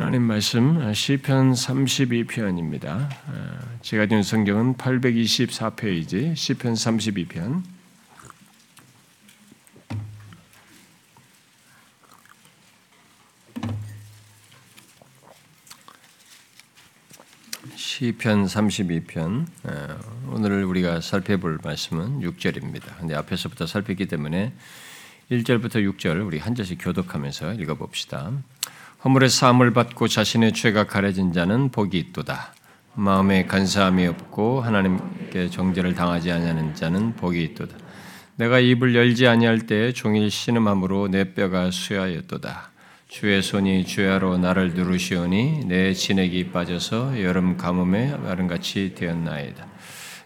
하나님 말씀 시편 32편입니다. 제가 준 성경은 824페이지 시편 32편. 시편 32편 오늘 우리가 살펴볼 말씀은 6절입니다. 근데 앞에서부터 살피기 때문에 1절부터 6절 우리 한 절씩 교독하면서 읽어봅시다. 허물의 사함을 받고 자신의 죄가 가려진 자는 복이 있도다. 마음에 간사함이 없고 하나님께 정죄를 당하지 아니하는 자는 복이 있도다. 내가 입을 열지 아니할 때 종일 신음함으로 내 뼈가 수야였도다. 주의 손이 주야로 나를 누르시오니 내 진액이 빠져서 여름 가뭄에 마름같이 되었나이다.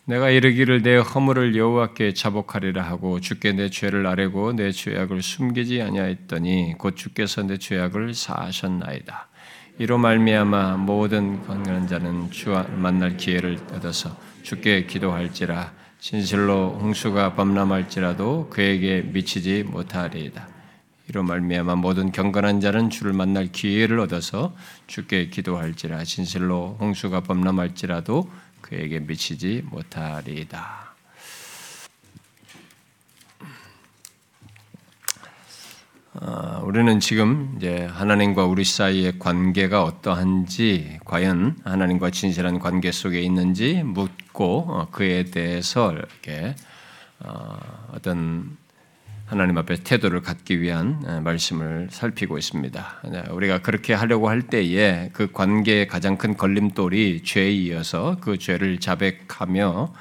내가 이르기를 내 허물을 여호와께 자복하리라 하고 주께 내 죄를 아뢰고 내 죄악을 숨기지 아니하였더니 곧 주께서 내 죄악을 사하셨나이다. 이로 말미암아 모든 건강한 자는 주와 만날 기회를 얻어서 주께 기도할지라 진실로 홍수가 범람할지라도 그에게 미치지 못하리이다. 이로 말미암아 모든 경건한 자는 주를 만날 기회를 얻어서 주께 기도할지라 진실로 홍수가 범람할지라도 그에게 미치지 못하리이다. 어, 우리는 지금 이제 하나님과 우리 사이의 관계가 어떠한지, 과연 하나님과 진실한 관계 속에 있는지 묻고 어, 그에 대해서 이렇게 어, 어떤 하나님 앞에 태도를 갖기 위한 말씀을 살피고 있습니다. 네, 우리가 그렇게 하려고 할 때에 그 관계의 가장 큰 걸림돌이 죄에 이어서 그 죄를 자백하며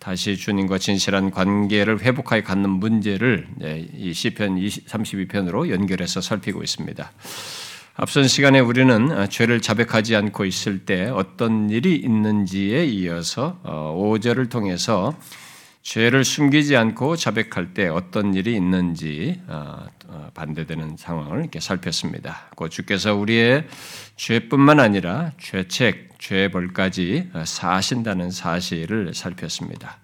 다시 주님과 진실한 관계를 회복하여 갖는 문제를 이 시편 32편으로 연결해서 살피고 있습니다. 앞선 시간에 우리는 죄를 자백하지 않고 있을 때 어떤 일이 있는지에 이어서 5절을 어, 통해서 죄를 숨기지 않고 자백할 때 어떤 일이 있는지 어, 어, 반대되는 상황을 이렇게 살폈습니다. 그 주께서 우리의 죄뿐만 아니라 죄책, 죄벌까지 사하신다는 사실을 살폈습니다.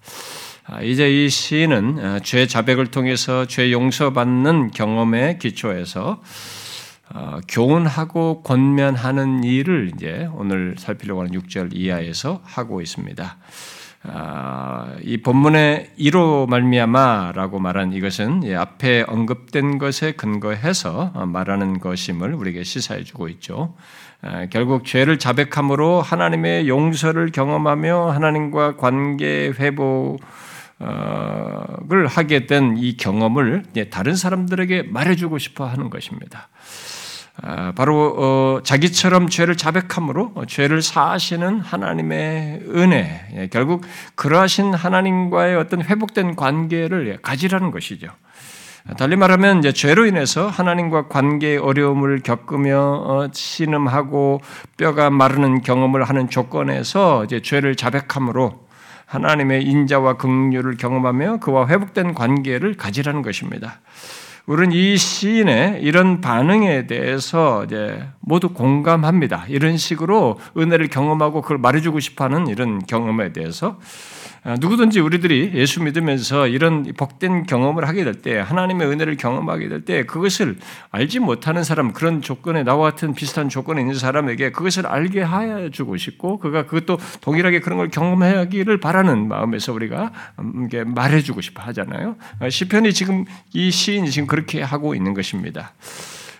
아, 이제 이 시인은 어, 죄 자백을 통해서 죄 용서받는 경험에 기초해서 교훈하고 권면하는 일을 이제 오늘 살피려고 하는 6절 이하에서 하고 있습니다. 아, 이 본문의 이로 말미암아라고 말한 이것은 앞에 언급된 것에 근거해서 말하는 것임을 우리에게 시사해주고 있죠. 아, 결국 죄를 자백함으로 하나님의 용서를 경험하며 하나님과 관계 회복을 하게 된 이 경험을 다른 사람들에게 말해주고 싶어 하는 것입니다. 아, 바로 어, 자기처럼 죄를 자백함으로 죄를 사하시는 하나님의 은혜, 예, 결국 그러하신 하나님과의 어떤 회복된 관계를 가지라는 것이죠. 달리 말하면 이제 죄로 인해서 하나님과 관계의 어려움을 겪으며 어, 신음하고 뼈가 마르는 경험을 하는 조건에서 이제 죄를 자백함으로 하나님의 인자와 긍휼을 경험하며 그와 회복된 관계를 가지라는 것입니다. 우리는 이 시인의 이런 반응에 대해서 이제 모두 공감합니다. 이런 식으로 은혜를 경험하고 그걸 말해주고 싶어하는 이런 경험에 대해서 아, 누구든지 우리들이 예수 믿으면서 이런 복된 경험을 하게 될 때, 하나님의 은혜를 경험하게 될 때, 그것을 알지 못하는 사람, 그런 조건에 나와 같은 비슷한 조건에 있는 사람에게 그것을 알게 해주고 싶고, 그가 그것도 동일하게 그런 걸 경험하기를 바라는 마음에서 우리가 말해주고 싶어 하잖아요. 아, 시편이 지금 이 시인이 지금 그렇게 하고 있는 것입니다.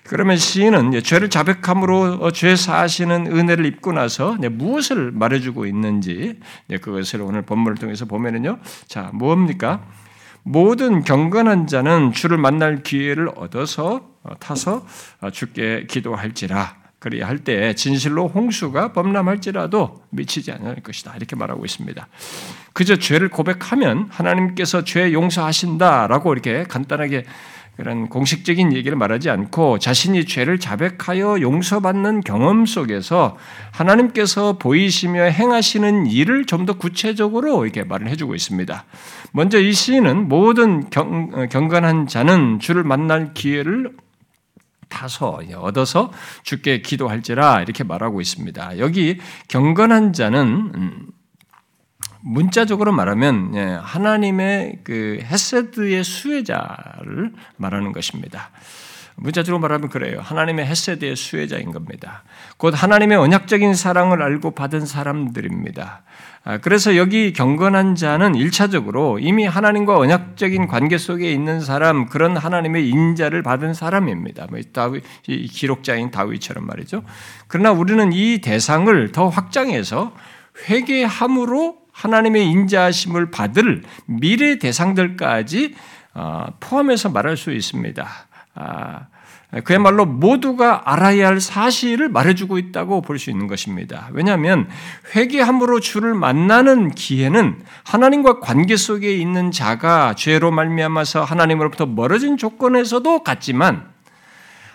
그러면 시인은 죄를 자백함으로 어, 죄 사하시는 은혜를 입고 나서 무엇을 말해주고 있는지 그것을 오늘 본문을 통해서 보면은요. 자, 뭡니까? 모든 경건한 자는 주를 만날 기회를 얻어서 어, 타서 어, 주께 기도할지라. 그리야 할 때 진실로 홍수가 범람할지라도 미치지 않을 것이다. 이렇게 말하고 있습니다. 그저 죄를 고백하면 하나님께서 죄 용서하신다라고 이렇게 간단하게 그런 공식적인 얘기를 말하지 않고 자신이 죄를 자백하여 용서받는 경험 속에서 하나님께서 보이시며 행하시는 일을 좀 더 구체적으로 이렇게 말을 해주고 있습니다. 먼저 이 시인은 모든 경, 어, 경건한 자는 주를 만날 기회를 타서 얻어서 주께 기도할지라 이렇게 말하고 있습니다. 여기 경건한 자는 음, 문자적으로 말하면 예, 하나님의 그 헤세드의 수혜자를 말하는 것입니다. 문자적으로 말하면 그래요. 하나님의 헤세드의 수혜자인 겁니다. 곧 하나님의 언약적인 사랑을 알고 받은 사람들입니다. 아, 그래서 여기 경건한 자는 일차적으로 이미 하나님과 언약적인 관계 속에 있는 사람, 그런 하나님의 인자를 받은 사람입니다. 뭐 기록자인 다윗처럼 말이죠. 그러나 우리는 이 대상을 더 확장해서 회개함으로 하나님의 인자하심을 받을 미래 대상들까지 어, 포함해서 말할 수 있습니다. 아, 그야말로 모두가 알아야 할 사실을 말해주고 있다고 볼 수 있는 것입니다. 왜냐하면 회개함으로 주를 만나는 기회는 하나님과 관계 속에 있는 자가 죄로 말미암아서 하나님으로부터 멀어진 조건에서도 같지만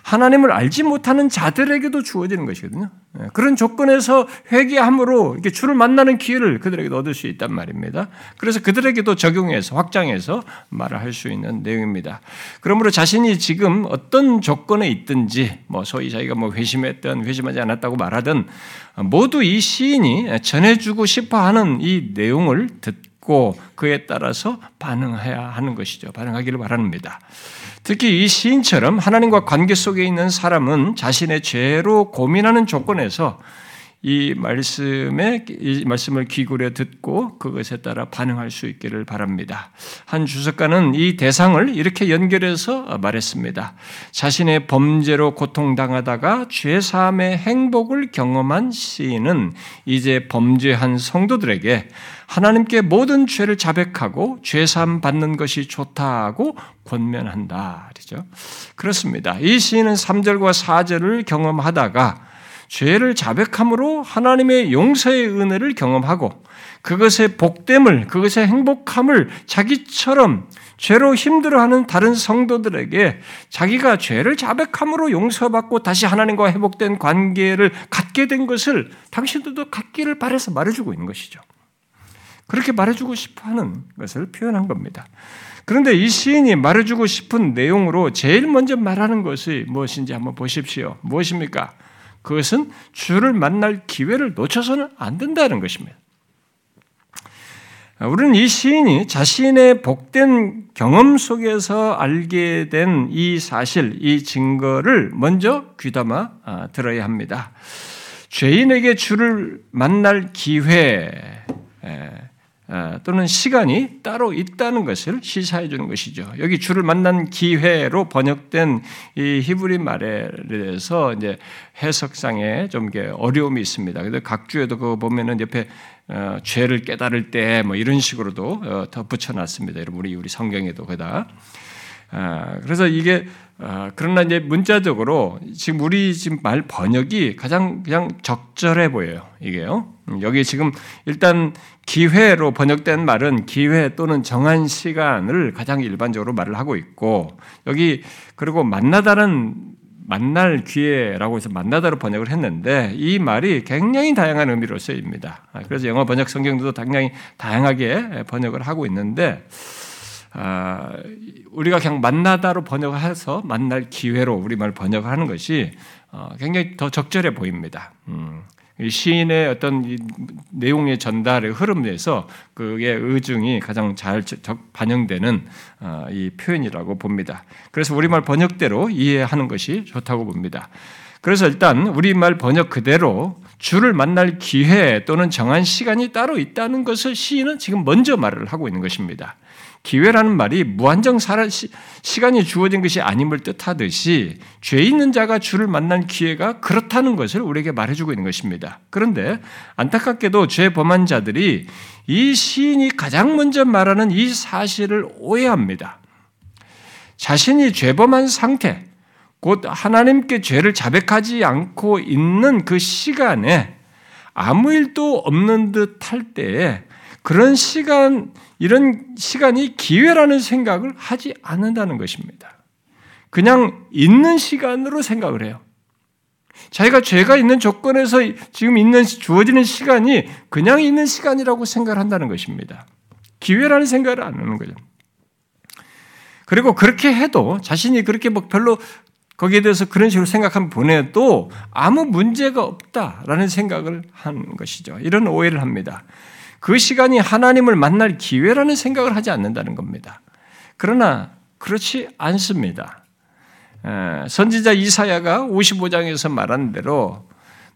하나님을 알지 못하는 자들에게도 주어지는 것이거든요. 예, 그런 조건에서 회개함으로 이렇게 주를 만나는 기회를 그들에게 얻을 수 있단 말입니다. 그래서 그들에게도 적용해서 확장해서 말을 할 수 있는 내용입니다. 그러므로 자신이 지금 어떤 조건에 있든지, 뭐 소위 자기가 뭐 회심했던 회심하지 않았다고 말하든 모두 이 시인이 전해주고 싶어하는 이 내용을 듣고 그에 따라서 반응해야 하는 것이죠. 반응하기를 바랍니다. 특히 이 시인처럼 하나님과 관계 속에 있는 사람은 자신의 죄로 고민하는 조건에서 이 말씀에 이 말씀을 귀고려 듣고 그것에 따라 반응할 수 있기를 바랍니다. 한 주석가는 이 대상을 이렇게 연결해서 말했습니다. 자신의 범죄로 고통당하다가 죄 사함의 행복을 경험한 시인은 이제 범죄한 성도들에게 하나님께 모든 죄를 자백하고 죄사함 받는 것이 좋다고 권면한다. 그죠? 그렇습니다. 이 시인은 3절과 4절을 경험하다가 죄를 자백함으로 하나님의 용서의 은혜를 경험하고 그것의 복됨을, 그것의 행복함을 자기처럼 죄로 힘들어하는 다른 성도들에게 자기가 죄를 자백함으로 용서받고 다시 하나님과 회복된 관계를 갖게 된 것을 당신들도 갖기를 바래서 말해주고 있는 것이죠. 그렇게 말해주고 싶어 하는 것을 표현한 겁니다. 그런데 이 시인이 말해주고 싶은 내용으로 제일 먼저 말하는 것이 무엇인지 한번 보십시오. 무엇입니까? 그것은 주를 만날 기회를 놓쳐서는 안 된다는 것입니다. 우리는 이 시인이 자신의 복된 경험 속에서 알게 된 이 사실, 이 증거를 먼저 귀담아 아, 들어야 합니다. 죄인에게 주를 만날 기회, 어, 또는 시간이 따로 있다는 것을 시사해 주는 것이죠. 여기 주를 만난 기회로 번역된 이 히브리 말에 대해서 이제 해석상에 좀 어려움이 있습니다. 근데 각 주에도 그거 보면은 옆에 어, 죄를 깨달을 때 뭐 이런 식으로도 어, 더 붙여 놨습니다. 여러분 우리 우리 성경에도 그다. 아, 그래서 이게 아, 그러나 이제 문자적으로 지금 우리 지금 말 번역이 가장 그냥 적절해 보여요. 이게요. 음, 여기 지금 일단 기회로 번역된 말은 기회 또는 정한 시간을 가장 일반적으로 말을 하고 있고 여기 그리고 만나다는 만날 기회라고 해서 만나다로 번역을 했는데 이 말이 굉장히 다양한 의미로 쓰입니다. 아, 그래서 영어 번역 성경도 당연히 다양하게 번역을 하고 있는데 아, 우리가 그냥 만나다로 번역해서 만날 기회로 우리말 번역을 하는 것이 어, 굉장히 더 적절해 보입니다. 음, 시인의 어떤 내용의 전달의 흐름에서 그의 의중이 가장 잘 반영되는 어, 이 표현이라고 봅니다. 그래서 우리말 번역대로 이해하는 것이 좋다고 봅니다. 그래서 일단 우리말 번역 그대로 주를 만날 기회 또는 정한 시간이 따로 있다는 것을 시인은 지금 먼저 말을 하고 있는 것입니다. 기회라는 말이 무한정 살아, 시, 간이 주어진 것이 아님을 뜻하듯이 죄 있는 자가 주를 만난 기회가 그렇다는 것을 우리에게 말해주고 있는 것입니다. 그런데 안타깝게도 죄 범한 자들이 이 시인이 가장 먼저 말하는 이 사실을 오해합니다. 자신이 죄범한 상태, 곧 하나님께 죄를 자백하지 않고 있는 그 시간에 아무 일도 없는 듯 할 때에 그런 시간, 이런 시간이 기회라는 생각을 하지 않는다는 것입니다. 그냥 있는 시간으로 생각을 해요. 자기가 죄가 있는 조건에서 지금 있는 주어지는 시간이 그냥 있는 시간이라고 생각을 한다는 것입니다. 기회라는 생각을 안 하는 거죠. 그리고 그렇게 해도 자신이 그렇게 뭐 별로 거기에 대해서 그런 식으로 생각하면 보내도 아무 문제가 없다라는 생각을 하는 것이죠. 이런 오해를 합니다. 그 시간이 하나님을 만날 기회라는 생각을 하지 않는다는 겁니다. 그러나 그렇지 않습니다. 선지자 이사야가 55장에서 말한 대로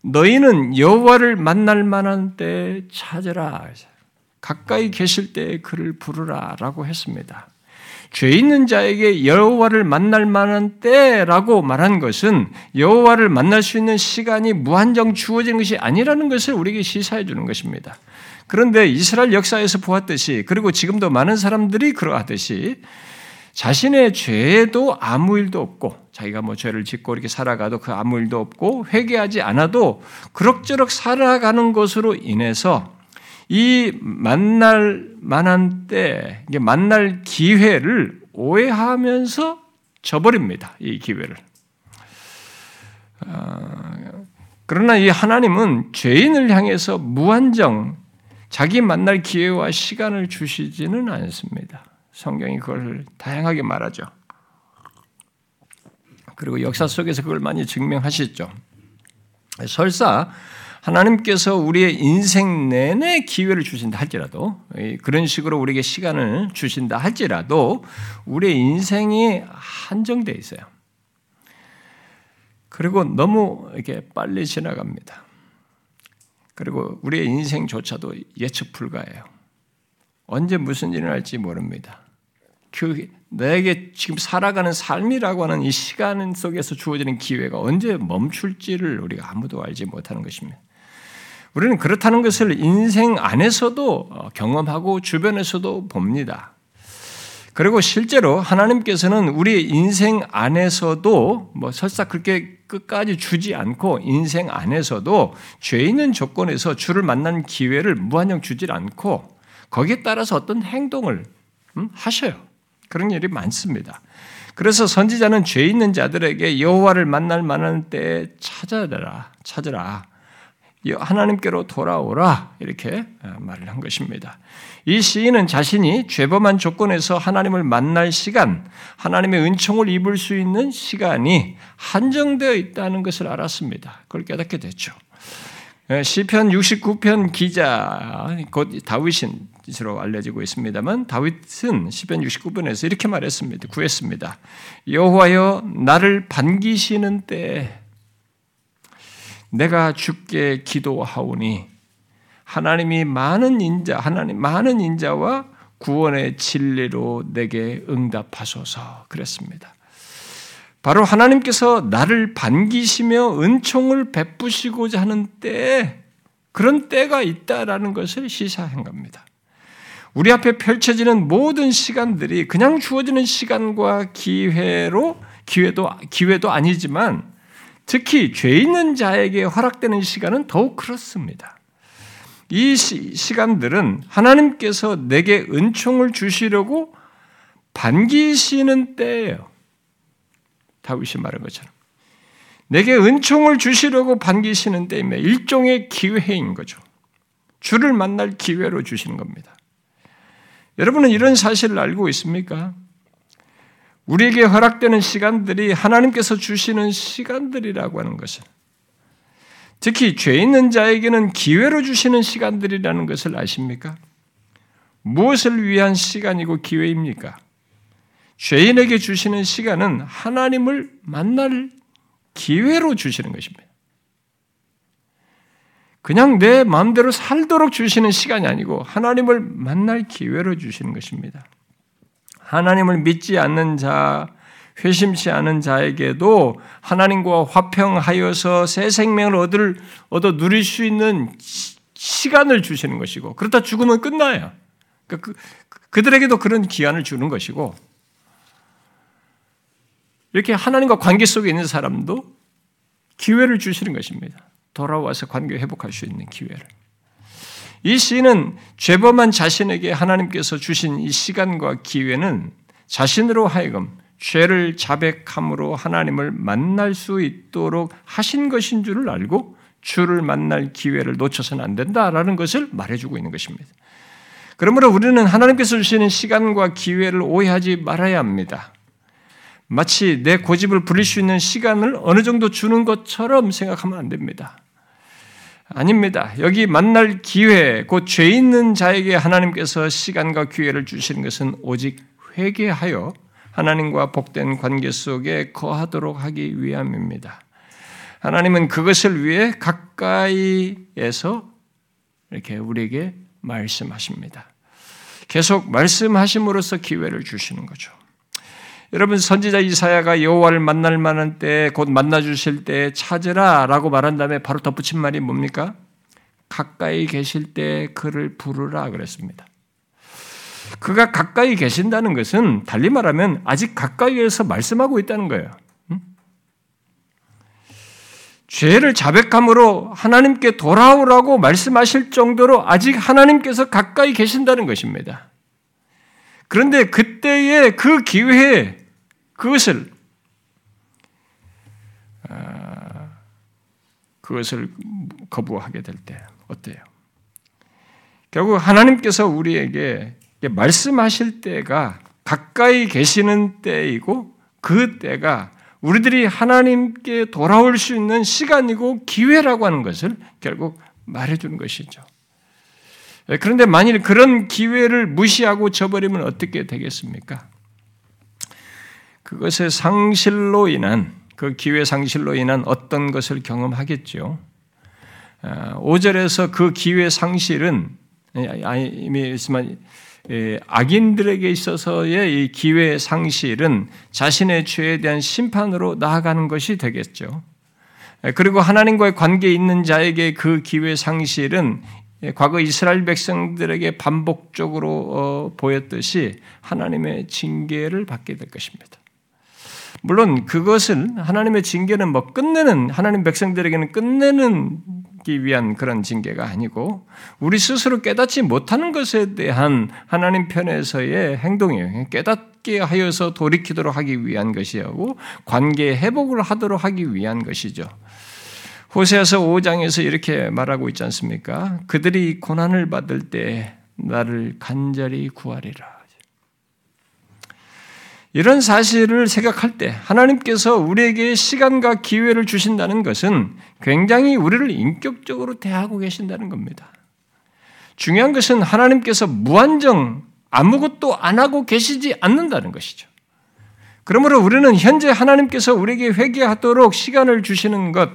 너희는 여호와를 만날 만한 때 찾으라. 가까이 계실 때 그를 부르라라고 했습니다. 죄 있는 자에게 여호와를 만날 만한 때라고 말한 것은 여호와를 만날 수 있는 시간이 무한정 주어진 것이 아니라는 것을 우리에게 시사해 주는 것입니다. 그런데 이스라엘 역사에서 보았듯이 그리고 지금도 많은 사람들이 그러하듯이 자신의 죄에도 아무 일도 없고 자기가 뭐 죄를 짓고 이렇게 살아가도 그 아무 일도 없고 회개하지 않아도 그럭저럭 살아가는 것으로 인해서 이 만날 만한 때, 만날 기회를 오해하면서 저버립니다. 이 기회를. 어, 그러나 이 하나님은 죄인을 향해서 무한정 자기 만날 기회와 시간을 주시지는 않습니다. 성경이 그걸 다양하게 말하죠. 그리고 역사 속에서 그걸 많이 증명하셨죠. 설사 하나님께서 우리의 인생 내내 기회를 주신다 할지라도 그런 식으로 우리에게 시간을 주신다 할지라도 우리의 인생이 한정돼 있어요. 그리고 너무 이렇게 빨리 지나갑니다. 그리고 우리의 인생조차도 예측 불가해요. 언제 무슨 일이 날지 모릅니다. 그 내게 지금 살아가는 삶이라고 하는 이 시간 속에서 주어지는 기회가 언제 멈출지를 우리가 아무도 알지 못하는 것입니다. 우리는 그렇다는 것을 인생 안에서도 어, 경험하고 주변에서도 봅니다. 그리고 실제로 하나님께서는 우리 인생 안에서도 뭐 설사 그렇게 끝까지 주지 않고 인생 안에서도 죄 있는 조건에서 주를 만난 기회를 무한정 주질 않고 거기에 따라서 어떤 행동을 음, 하셔요. 그런 일이 많습니다. 그래서 선지자는 죄 있는 자들에게 여호와를 만날 만한 때에 찾아라, 찾으라. 하나님께로 돌아오라 이렇게 어, 말을 한 것입니다. 이 시인은 자신이 죄범한 조건에서 하나님을 만날 시간, 하나님의 은총을 입을 수 있는 시간이 한정되어 있다는 것을 알았습니다. 그걸 깨닫게 됐죠. 어, 시편 69편 기자 곧 다윗인으로 알려지고 있습니다만 다윗은 시편 69편에서 이렇게 말했습니다. 구했습니다. 여호와여 나를 반기시는 때 내가 죽게 기도하오니 하나님이 많은 인자 하나님 많은 인자와 구원의 진리로 내게 응답하소서 그랬습니다. 바로 하나님께서 나를 반기시며 은총을 베푸시고자 하는 때 그런 때가 있다라는 것을 시사한 겁니다. 우리 앞에 펼쳐지는 모든 시간들이 그냥 주어지는 시간과 기회로 기회도 기회도 아니지만 특히 죄 있는 자에게 허락되는 시간은 더욱 그렇습니다. 이 시, 간들은 하나님께서 내게 은총을 주시려고 반기시는 때예요. 다윗이 말한 것처럼. 내게 은총을 주시려고 반기시는 때이며 일종의 기회인 거죠. 주를 만날 기회로 주시는 겁니다. 여러분은 이런 사실을 알고 있습니까? 우리에게 허락되는 시간들이 하나님께서 주시는 시간들이라고 하는 것을 특히 죄 있는 자에게는 기회로 주시는 시간들이라는 것을 아십니까? 무엇을 위한 시간이고 기회입니까? 죄인에게 주시는 시간은 하나님을 만날 기회로 주시는 것입니다. 그냥 내 마음대로 살도록 주시는 시간이 아니고 하나님을 만날 기회로 주시는 것입니다. 하나님을 믿지 않는 자, 회심치 않은 자에게도 하나님과 화평하여서 새 생명을 얻을, 얻어 누릴 수 있는 시간을 주시는 것이고, 그러다 죽으면 끝나요. 그러니까 그, 그들에게도 그런 기한을 주는 것이고, 이렇게 하나님과 관계 속에 있는 사람도 기회를 주시는 것입니다. 돌아와서 관계 회복할 수 있는 기회를. 이 시인은 죄범한 자신에게 하나님께서 주신 이 시간과 기회는 자신으로 하여금 죄를 자백함으로 하나님을 만날 수 있도록 하신 것인 줄을 알고 주를 만날 기회를 놓쳐서는 안 된다라는 것을 말해주고 있는 것입니다. 그러므로 우리는 하나님께서 주시는 시간과 기회를 오해하지 말아야 합니다. 마치 내 고집을 부릴 수 있는 시간을 어느 정도 주는 것처럼 생각하면 안 됩니다. 아닙니다. 여기 만날 기회, 곧 죄 있는 자에게 하나님께서 시간과 기회를 주시는 것은 오직 회개하여 하나님과 복된 관계 속에 거하도록 하기 위함입니다. 하나님은 그것을 위해 가까이에서 이렇게 우리에게 말씀하십니다. 계속 말씀하심으로써 기회를 주시는 거죠. 여러분 선지자 이사야가 여호와를 만날 만한 때곧 만나 주실 때 찾으라라고 말한 다음에 바로 덧붙인 말이 뭡니까? 가까이 계실 때 그를 부르라 그랬습니다. 그가 가까이 계신다는 것은 달리 말하면 아직 가까이에서 말씀하고 있다는 거예요. 죄를 자백함으로 하나님께 돌아오라고 말씀하실 정도로 아직 하나님께서 가까이 계신다는 것입니다. 그런데 그때의 그 기회에 그것을 아, 그것을 거부하게 될 때 어때요? 결국 하나님께서 우리에게 말씀하실 때가 가까이 계시는 때이고 그 때가 우리들이 하나님께 돌아올 수 있는 시간이고 기회라고 하는 것을 결국 말해주는 것이죠. 예, 그런데 만일 그런 기회를 무시하고 저버리면 어떻게 되겠습니까? 그것의 상실로 인한 그 기회 상실로 인한 어떤 것을 경험하겠죠. 5절에서 아, 그 기회 상실은 이미 있지만 예, 악인들에게 있어서의 이 기회 상실은 자신의 죄에 대한 심판으로 나아가는 것이 되겠죠. 예, 그리고 하나님과의 관계에 있는 자에게 그 기회 상실은 예, 과거 이스라엘 백성들에게 반복적으로 어, 보였듯이 하나님의 징계를 받게 될 것입니다. 물론 그것은 하나님의 징계는 뭐 끝내는 하나님 백성들에게는 끝내는 기 위한 그런 징계가 아니고 우리 스스로 깨닫지 못하는 것에 대한 하나님 편에서의 행동이에요. 깨닫게 하여서 돌이키도록 하기 위한 것이고 관계 회복을 하도록 하기 위한 것이죠. 호세아서 5장에서 이렇게 말하고 있지 않습니까? 그들이 고난을 받을 때 나를 간절히 구하리라. 이런 사실을 생각할 때 하나님께서 우리에게 시간과 기회를 주신다는 것은 굉장히 우리를 인격적으로 대하고 계신다는 겁니다. 중요한 것은 하나님께서 무한정 아무것도 안 하고 계시지 않는다는 것이죠. 그러므로 우리는 현재 하나님께서 우리에게 회개하도록 시간을 주시는 것,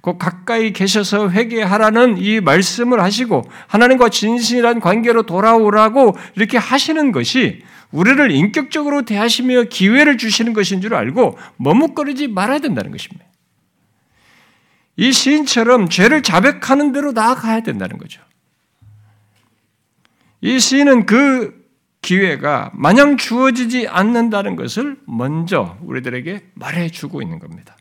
곧 가까이 계셔서 회개하라는 이 말씀을 하시고 하나님과 진실한 관계로 돌아오라고 이렇게 하시는 것이 우리를 인격적으로 대하시며 기회를 주시는 것인 줄 알고 머뭇거리지 말아야 된다는 것입니다. 이 시인처럼 죄를 자백하는 대로 나아가야 된다는 거죠. 이 시인은 그 기회가 마냥 주어지지 않는다는 것을 먼저 우리들에게 말해주고 있는 겁니다.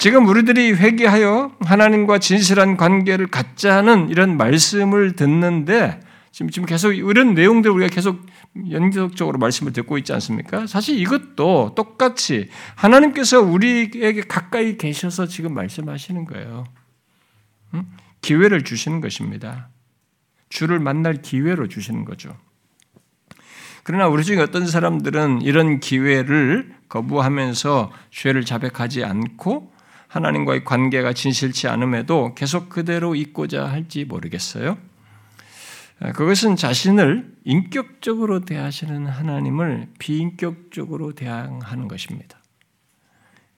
지금 우리들이 회개하여 하나님과 진실한 관계를 갖자는 이런 말씀을 듣는데 지금 계속 이런 내용들 우리가 계속 연속적으로 말씀을 듣고 있지 않습니까? 사실 이것도 똑같이 하나님께서 우리에게 가까이 계셔서 지금 말씀하시는 거예요. 기회를 주시는 것입니다. 주를 만날 기회로 주시는 거죠. 그러나 우리 중에 어떤 사람들은 이런 기회를 거부하면서 죄를 자백하지 않고 하나님과의 관계가 진실치 않음에도 계속 그대로 있고자 할지 모르겠어요. 아, 그것은 자신을 인격적으로 대하시는 하나님을 비인격적으로 대항하는 것입니다.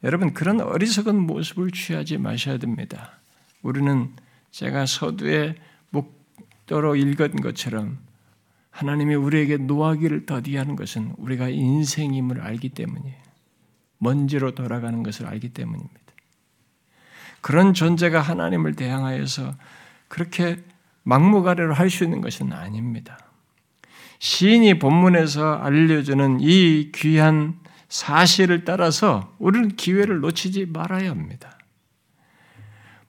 여러분, 그런 어리석은 모습을 취하지 마셔야 됩니다. 우리는 제가 서두에 목도로 읽은 것처럼 하나님이 우리에게 노하기를 더디하는 것은 우리가 인생임을 알기 때문이에요. 먼지로 돌아가는 것을 알기 때문입니다. 그런 존재가 하나님을 대항하여서 그렇게 막무가내로 할 수 있는 것은 아닙니다. 시인이 본문에서 알려주는 이 귀한 사실을 따라서 우리는 기회를 놓치지 말아야 합니다.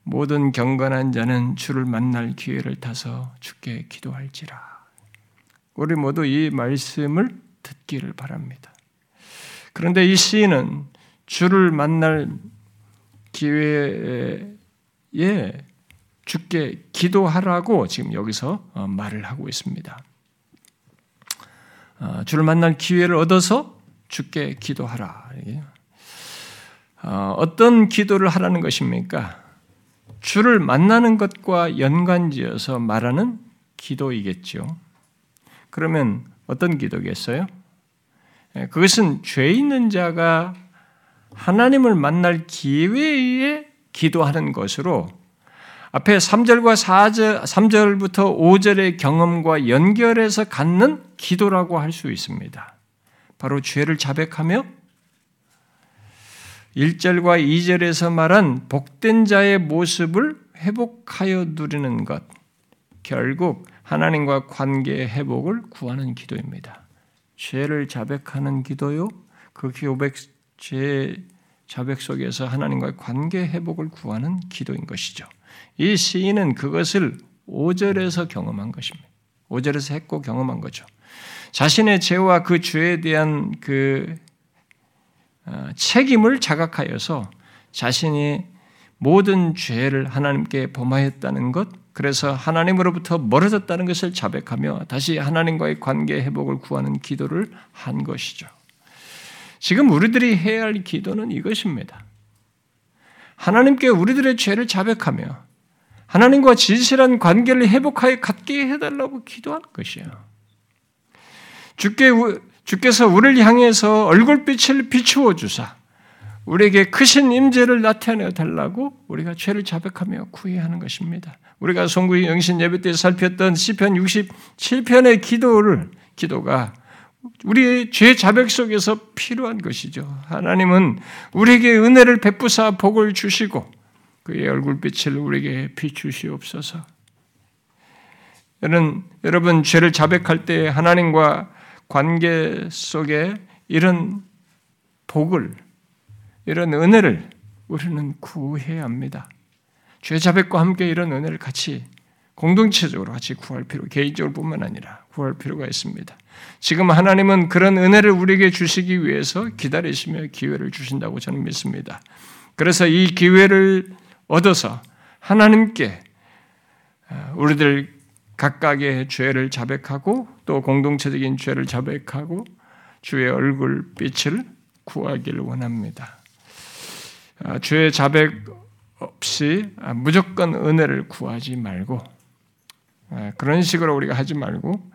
모든 경건한 자는 주를 만날 기회를 타서 주께 기도할지라. 우리 모두 이 말씀을 듣기를 바랍니다. 그런데 이 시인은 주를 만날 기회에 주께 기도하라고 지금 여기서 어, 말을 하고 있습니다. 어, 주를 만날 기회를 얻어서 주께 기도하라. 어, 어떤 기도를 하라는 것입니까? 주를 만나는 것과 연관지어서 말하는 기도이겠죠. 그러면 어떤 기도겠어요? 예, 그것은 죄 있는 자가 하나님을 만날 기회에 기도하는 것으로 앞에 3절과 4절, 3절부터 5절의 경험과 연결해서 갖는 기도라고 할 수 있습니다. 바로 죄를 자백하며 1절과 2절에서 말한 복된 자의 모습을 회복하여 누리는 것. 결국 하나님과 관계의 회복을 구하는 기도입니다. 죄를 자백하는 기도요. 그 고백, 죄 자백 속에서 하나님과의 관계 회복을 구하는 기도인 것이죠. 이 시인은 그것을 5절에서 경험한 것입니다. 5절에서 했고 경험한 거죠. 자신의 죄와 그 죄에 대한 그 어, 책임을 자각하여서 자신이 모든 죄를 하나님께 범하였다는 것, 그래서 하나님으로부터 멀어졌다는 것을 자백하며 다시 하나님과의 관계 회복을 구하는 기도를 한 것이죠. 지금 우리들이 해야 할 기도는 이것입니다. 하나님께 우리들의 죄를 자백하며 하나님과 진실한 관계를 회복하여 갖게 해달라고 기도하는 것이에요. 주께, 주께서 우리를 향해서 얼굴빛을 비추어 주사 우리에게 크신 임재를 나타내 달라고 우리가 죄를 자백하며 구해야 하는 것입니다. 우리가 송구의 영신 예배 때 살폈던 시편 67편의 기도를 기도가 우리의 죄 자백 속에서 필요한 것이죠. 하나님은 우리에게 은혜를 베푸사 복을 주시고 그의 얼굴빛을 우리에게 비추시옵소서. 여러분, 여러분 죄를 자백할 때 하나님과 관계 속에 이런 복을 이런 은혜를 우리는 구해야 합니다. 죄 자백과 함께 이런 은혜를 같이 공동체적으로 같이 구할 필요, 개인적으로 뿐만 아니라 구할 필요가 있습니다. 지금 하나님은 그런 은혜를 우리에게 주시기 위해서 기다리시며 기회를 주신다고 저는 믿습니다. 그래서 이 기회를 얻어서 하나님께 어, 우리들 각각의 죄를 자백하고 또 공동체적인 죄를 자백하고 주의 얼굴 빛을 구하기를 원합니다. 아, 죄 자백 없이 아, 무조건 은혜를 구하지 말고 아, 그런 식으로 우리가 하지 말고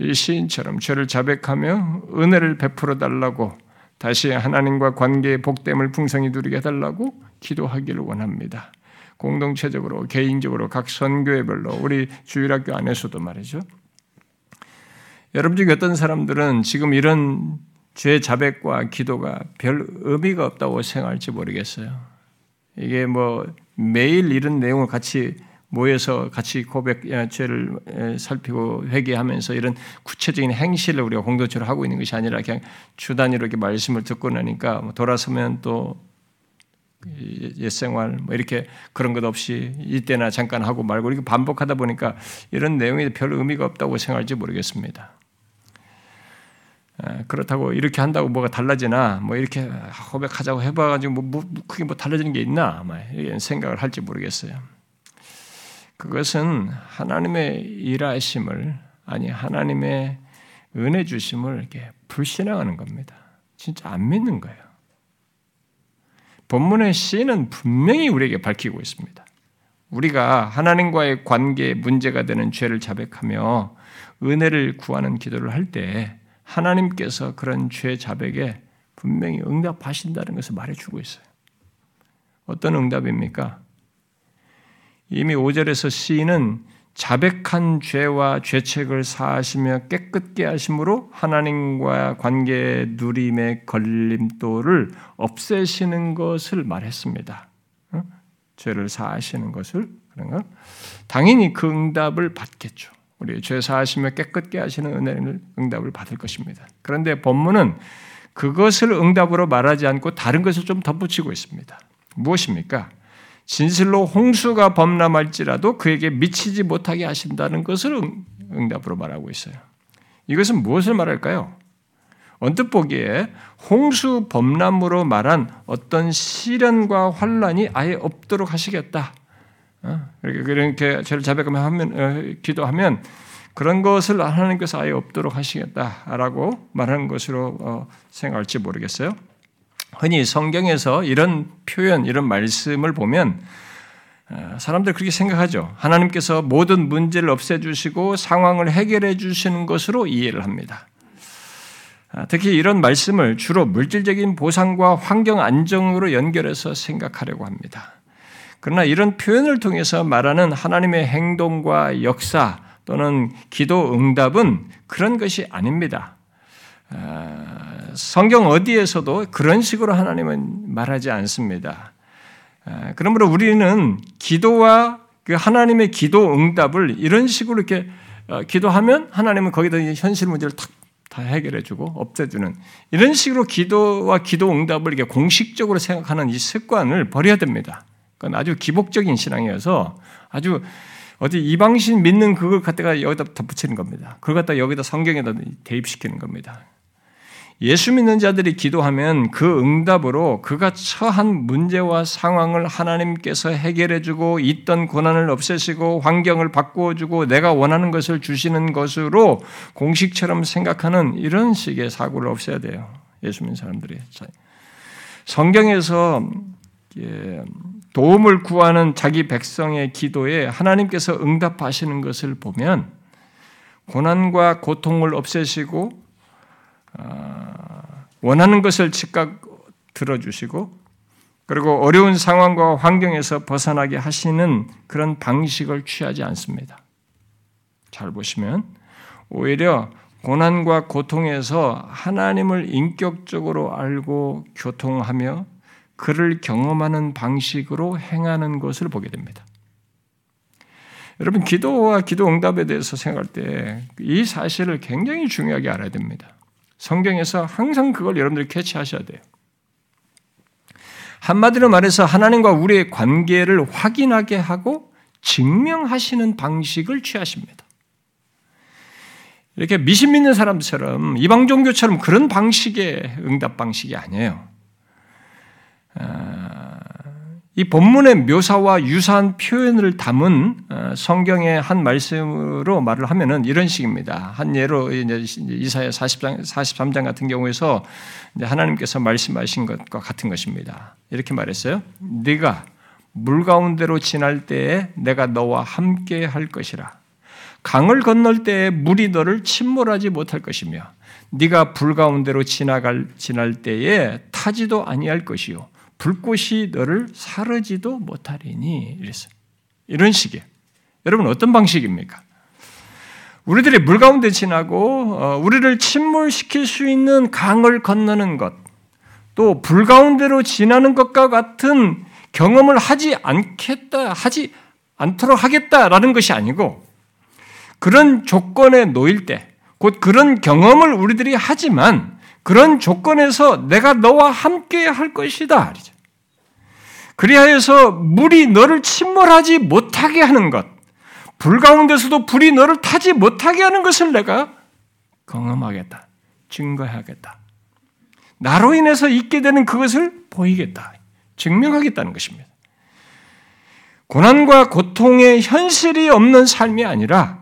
이 시인처럼 죄를 자백하며 은혜를 베풀어 달라고 다시 하나님과 관계의 복됨을 풍성히 누리게 해달라고 기도하기를 원합니다. 공동체적으로, 개인적으로, 각 선교회별로, 우리 주일학교 안에서도 말이죠. 여러분 중에 어떤 사람들은 지금 이런 죄 자백과 기도가 별 의미가 없다고 생각할지 모르겠어요. 이게 뭐 매일 이런 내용을 같이 모여서 같이 고백 죄를 살피고 회개하면서 이런 구체적인 행실을 우리가 공동체로 하고 있는 것이 아니라 그냥 주 단위로 이렇게 말씀을 듣고 나니까 뭐 돌아서면 또 옛생활 뭐 이렇게 그런 것 없이 이때나 잠깐 하고 말고 이렇게 반복하다 보니까 이런 내용이 별 의미가 없다고 생각할지 모르겠습니다. 그렇다고 이렇게 한다고 뭐가 달라지나 뭐 이렇게 고백하자고 해봐가지고 뭐, 뭐 크게 뭐 달라지는 게 있나 아마 이런 생각을 할지 모르겠어요. 그것은 하나님의 일하심을 아니 하나님의 은혜 주심을 이렇게 불신앙하는 겁니다. 진짜 안 믿는 거예요. 본문의 시는 분명히 우리에게 밝히고 있습니다. 우리가 하나님과의 관계에 문제가 되는 죄를 자백하며 은혜를 구하는 기도를 할 때 하나님께서 그런 죄 자백에 분명히 응답하신다는 것을 말해주고 있어요. 어떤 응답입니까? 이미 5절에서 시인은 자백한 죄와 죄책을 사하시며 깨끗게 하심으로 하나님과 관계 누림의 걸림돌을 없애시는 것을 말했습니다. 어? 죄를 사하시는 것을 그런가? 당연히 그 응답을 받겠죠. 우리 죄 사하시며 깨끗게 하시는 은혜를 응답을 받을 것입니다. 그런데 본문은 그것을 응답으로 말하지 않고 다른 것을 좀 덧붙이고 있습니다. 무엇입니까? 진실로 홍수가 범람할지라도 그에게 미치지 못하게 하신다는 것을 응답으로 말하고 있어요. 이것은 무엇을 말할까요? 언뜻 보기에 홍수 범람으로 말한 어떤 시련과 환란이 아예 없도록 하시겠다. 어? 그렇게 죄를 자백하면 하면, 어, 기도하면 그런 것을 하나님께서 아예 없도록 하시겠다라고 말하는 것으로 어, 생각할지 모르겠어요. 흔히 성경에서 이런 표현, 이런 말씀을 보면 어, 사람들 그렇게 생각하죠. 하나님께서 모든 문제를 없애주시고 상황을 해결해 주시는 것으로 이해를 합니다. 아, 특히 이런 말씀을 주로 물질적인 보상과 환경 안정으로 연결해서 생각하려고 합니다. 그러나 이런 표현을 통해서 말하는 하나님의 행동과 역사 또는 기도 응답은 그런 것이 아닙니다. 아, 성경 어디에서도 그런 식으로 하나님은 말하지 않습니다. 아, 그러므로 우리는 기도와 그 하나님의 기도 응답을 이런 식으로 이렇게 어, 기도하면 하나님은 거기다 현실 문제를 탁 다 해결해주고 없애주는 이런 식으로 기도와 기도 응답을 이렇게 공식적으로 생각하는 이 습관을 버려야 됩니다. 그건 아주 기복적인 신앙이어서 아주 어디 이방신 믿는 그걸 갖다가 여기다 덧붙이는 겁니다. 그걸 갖다 여기다 성경에다 대입시키는 겁니다. 예수 믿는 자들이 기도하면 그 응답으로 그가 처한 문제와 상황을 하나님께서 해결해주고 있던 고난을 없애시고 환경을 바꾸어주고 내가 원하는 것을 주시는 것으로 공식처럼 생각하는 이런 식의 사고를 없애야 돼요. 예수 믿는 사람들이. 성경에서 도움을 구하는 자기 백성의 기도에 하나님께서 응답하시는 것을 보면 고난과 고통을 없애시고 아, 원하는 것을 즉각 들어주시고 그리고 어려운 상황과 환경에서 벗어나게 하시는 그런 방식을 취하지 않습니다. 잘 보시면 오히려 고난과 고통에서 하나님을 인격적으로 알고 교통하며 그를 경험하는 방식으로 행하는 것을 보게 됩니다. 여러분, 기도와 기도 응답에 대해서 생각할 때 이 사실을 굉장히 중요하게 알아야 됩니다. 성경에서 항상 그걸 여러분들이 캐치하셔야 돼요. 한마디로 말해서 하나님과 우리의 관계를 확인하게 하고 증명하시는 방식을 취하십니다. 이렇게 미신 믿는 사람처럼 이방 종교처럼 그런 방식의 응답 방식이 아니에요. 아, 이 본문의 묘사와 유사한 표현을 담은 어, 성경의 한 말씀으로 말을 하면은 이런 식입니다. 한 예로 이제 이사야 40장, 43장 같은 경우에서 하나님께서 말씀하신 것과 같은 것입니다. 이렇게 말했어요. 네가 물 가운데로 지날 때에 내가 너와 함께 할 것이라. 강을 건널 때에 물이 너를 침몰하지 못할 것이며 네가 불 가운데로 지나갈 지날 때에 타지도 아니할 것이요 불꽃이 너를 사르지도 못하리니 이랬어요. 이런 식이에요. 여러분 어떤 방식입니까? 우리들이 물 가운데 지나고 어, 우리를 침몰시킬 수 있는 강을 건너는 것, 또 불 가운데로 지나는 것과 같은 경험을 하지 않겠다, 하지 않도록 하겠다라는 것이 아니고 그런 조건에 놓일 때, 곧 그런 경험을 우리들이 하지만 그런 조건에서 내가 너와 함께 할 것이다. 그리하여서 물이 너를 침몰하지 못하게 하는 것, 불 가운데서도 불이 너를 타지 못하게 하는 것을 내가 경험하겠다. 증거하겠다. 나로 인해서 있게 되는 그것을 보이겠다. 증명하겠다는 것입니다. 고난과 고통의 현실이 없는 삶이 아니라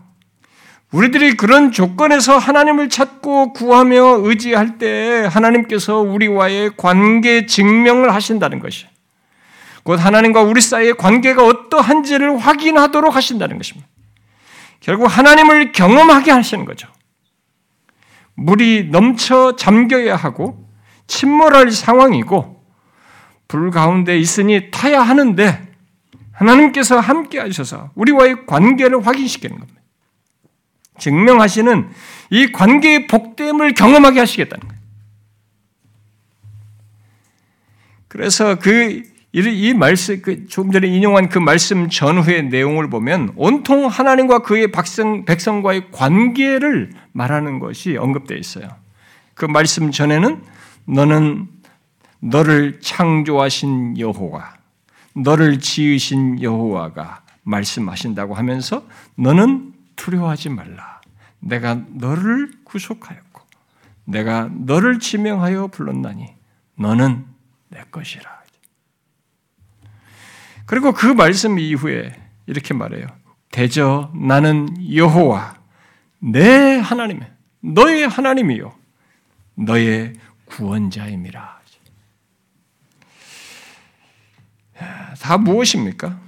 우리들이 그런 조건에서 하나님을 찾고 구하며 의지할 때 하나님께서 우리와의 관계 증명을 하신다는 것이에요. 곧 하나님과 우리 사이의 관계가 어떠한지를 확인하도록 하신다는 것입니다. 결국 하나님을 경험하게 하시는 거죠. 물이 넘쳐 잠겨야 하고 침몰할 상황이고 불 가운데 있으니 타야 하는데 하나님께서 함께 하셔서 우리와의 관계를 확인시키는 겁니다. 증명하시는 이 관계의 복됨을 경험하게 하시겠다는 거예요. 그래서 그 이 말씀, 그 조금 전에 인용한 그 말씀 전후의 내용을 보면 온통 하나님과 그의 백성, 백성과의 관계를 말하는 것이 언급되어 있어요. 그 말씀 전에는 너는 너를 창조하신 여호와, 너를 지으신 여호와가 말씀하신다고 하면서 너는 두려워하지 말라. 내가 너를 구속하였고, 내가 너를 지명하여 불렀나니 너는 내 것이라. 그리고 그 말씀 이후에 이렇게 말해요. 대저 나는 여호와 내 하나님, 너의 하나님이요, 너의 구원자임이라. 다 무엇입니까?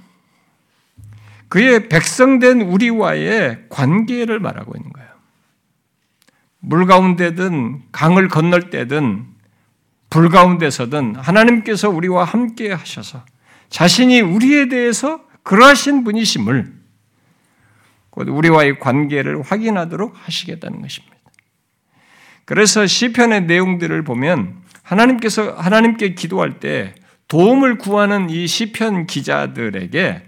그의 백성된 우리와의 관계를 말하고 있는 거예요. 물 가운데든 강을 건널 때든 불 가운데서든 하나님께서 우리와 함께 하셔서 자신이 우리에 대해서 그러하신 분이심을 곧 우리와의 관계를 확인하도록 하시겠다는 것입니다. 그래서 시편의 내용들을 보면 하나님께서 하나님께 기도할 때 도움을 구하는 이 시편 기자들에게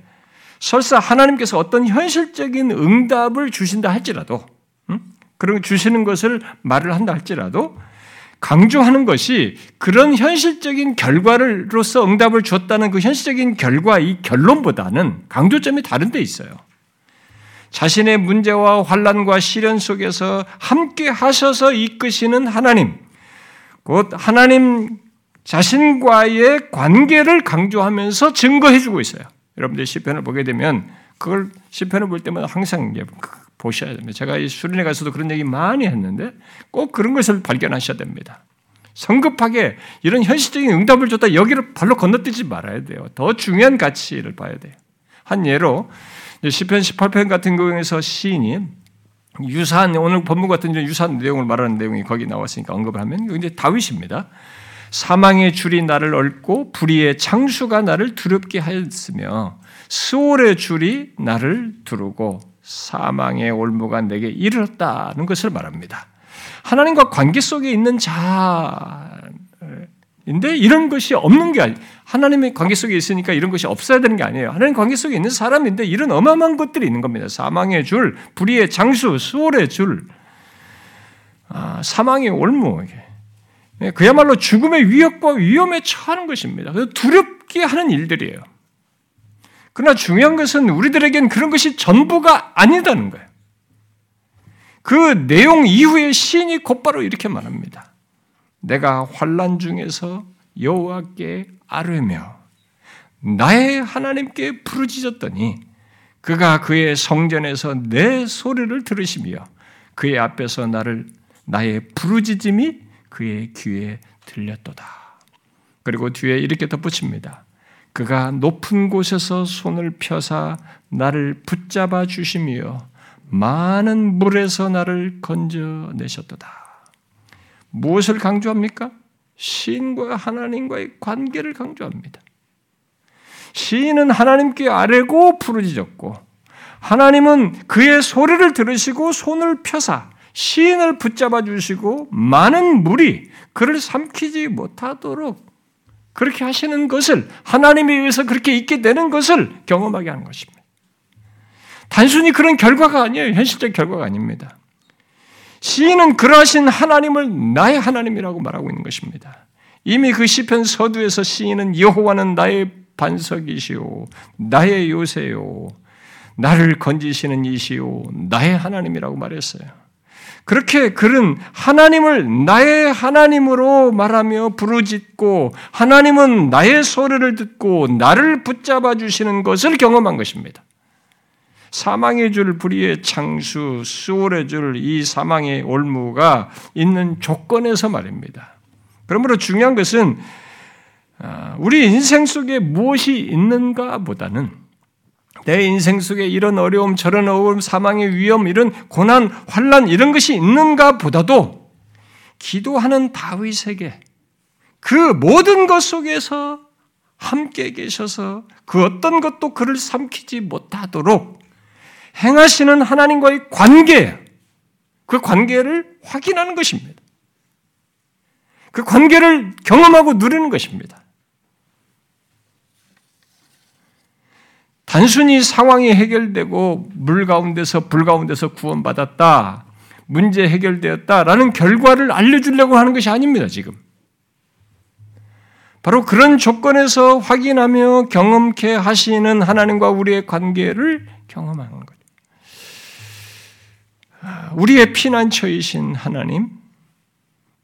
설사 하나님께서 어떤 현실적인 응답을 주신다 할지라도 음? 그런 주시는 것을 말을 한다 할지라도 강조하는 것이 그런 현실적인 결과로서 응답을 줬다는 그 현실적인 결과 이 결론보다는 강조점이 다른 데 있어요. 자신의 문제와 환란과 시련 속에서 함께 하셔서 이끄시는 하나님, 곧 하나님 자신과의 관계를 강조하면서 증거해주고 있어요. 여러분들 시편을 보게 되면 그걸 시편을 볼 때마다 항상 보셔야 됩니다. 제가 이 수련회 가서도 그런 얘기 많이 했는데 꼭 그런 것을 발견하셔야 됩니다. 성급하게 이런 현실적인 응답을 줬다 여기를 발로 건너뛰지 말아야 돼요. 더 중요한 가치를 봐야 돼요. 한 예로 시편 18편 같은 경우에서 시인이 유사한 오늘 본문 같은 유사한 내용을 말하는 내용이 거기 나왔으니까 언급을 하면 이제 다윗입니다. 사망의 줄이 나를 얽고 불의의 창수가 나를 두렵게 하였으며 스올의 줄이 나를 두르고 사망의 올무가 내게 이르렀다는 것을 말합니다. 하나님과 관계 속에 있는 자인데 이런 것이 없는 게 아니 하나님의 관계 속에 있으니까 이런 것이 없어야 되는 게 아니에요. 하나님 관계 속에 있는 사람인데 이런 어마어마한 것들이 있는 겁니다. 사망의 줄, 불의의 장수, 수월의 줄, 아, 사망의 올무, 그야말로 죽음의 위협과 위험에 처하는 것입니다. 두렵게 하는 일들이에요. 그러나 중요한 것은 우리들에겐 그런 것이 전부가 아니다는 거예요. 그 내용 이후에 시인이 곧바로 이렇게 말합니다. 내가 환란 중에서 여호와께 아뢰며 나의 하나님께 부르짖었더니 그가 그의 성전에서 내 소리를 들으시며 그의 앞에서 나를 나의 부르짖음이 그의 귀에 들렸도다. 그리고 뒤에 이렇게 덧붙입니다. 그가 높은 곳에서 손을 펴사 나를 붙잡아 주시며 많은 물에서 나를 건져내셨도다. 무엇을 강조합니까? 시인과 하나님과의 관계를 강조합니다. 시인은 하나님께 아뢰고 부르짖었고 하나님은 그의 소리를 들으시고 손을 펴사 시인을 붙잡아 주시고 많은 물이 그를 삼키지 못하도록 그렇게 하시는 것을 하나님에 의해서 그렇게 있게 되는 것을 경험하게 하는 것입니다. 단순히 그런 결과가 아니에요. 현실적 결과가 아닙니다. 시인은 그러하신 하나님을 나의 하나님이라고 말하고 있는 것입니다. 이미 그 시편 서두에서 시인은 여호와는 나의 반석이시오, 나의 요새요, 나를 건지시는 이시오, 나의 하나님이라고 말했어요. 그렇게 그는 하나님을 나의 하나님으로 말하며 부르짖고 하나님은 나의 소리를 듣고 나를 붙잡아 주시는 것을 경험한 것입니다. 사망의 줄, 불의의 창수, 수월의 줄, 이 사망의 올무가 있는 조건에서 말입니다. 그러므로 중요한 것은 아, 우리 인생 속에 무엇이 있는가 보다는 내 인생 속에 이런 어려움, 저런 어려움, 사망의 위험, 이런 고난, 환란 이런 것이 있는가 보다도 기도하는 다윗에게 그 모든 것 속에서 함께 계셔서 그 어떤 것도 그를 삼키지 못하도록 행하시는 하나님과의 관계, 그 관계를 확인하는 것입니다. 그 관계를 경험하고 누리는 것입니다. 단순히 상황이 해결되고 물 가운데서 불 가운데서 구원받았다, 문제 해결되었다라는 결과를 알려주려고 하는 것이 아닙니다, 지금. 바로 그런 조건에서 확인하며 경험케 하시는 하나님과 우리의 관계를 경험하는 거죠. 우리의 피난처이신 하나님,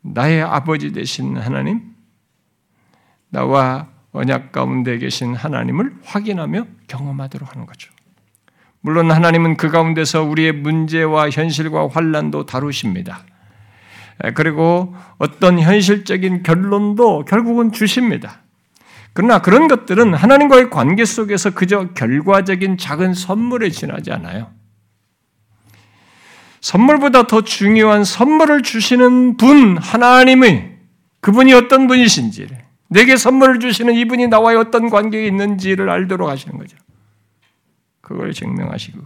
나의 아버지 되신 하나님, 나와 언약 가운데 계신 하나님을 확인하며 경험하도록 하는 거죠. 물론 하나님은 그 가운데서 우리의 문제와 현실과 환란도 다루십니다. 그리고 어떤 현실적인 결론도 결국은 주십니다. 그러나 그런 것들은 하나님과의 관계 속에서 그저 결과적인 작은 선물에 지나지 않아요. 선물보다 더 중요한 선물을 주시는 분 하나님의 그분이 어떤 분이신지 내게 선물을 주시는 이분이 나와의 어떤 관계에 있는지를 알도록 하시는 거죠. 그걸 증명하시고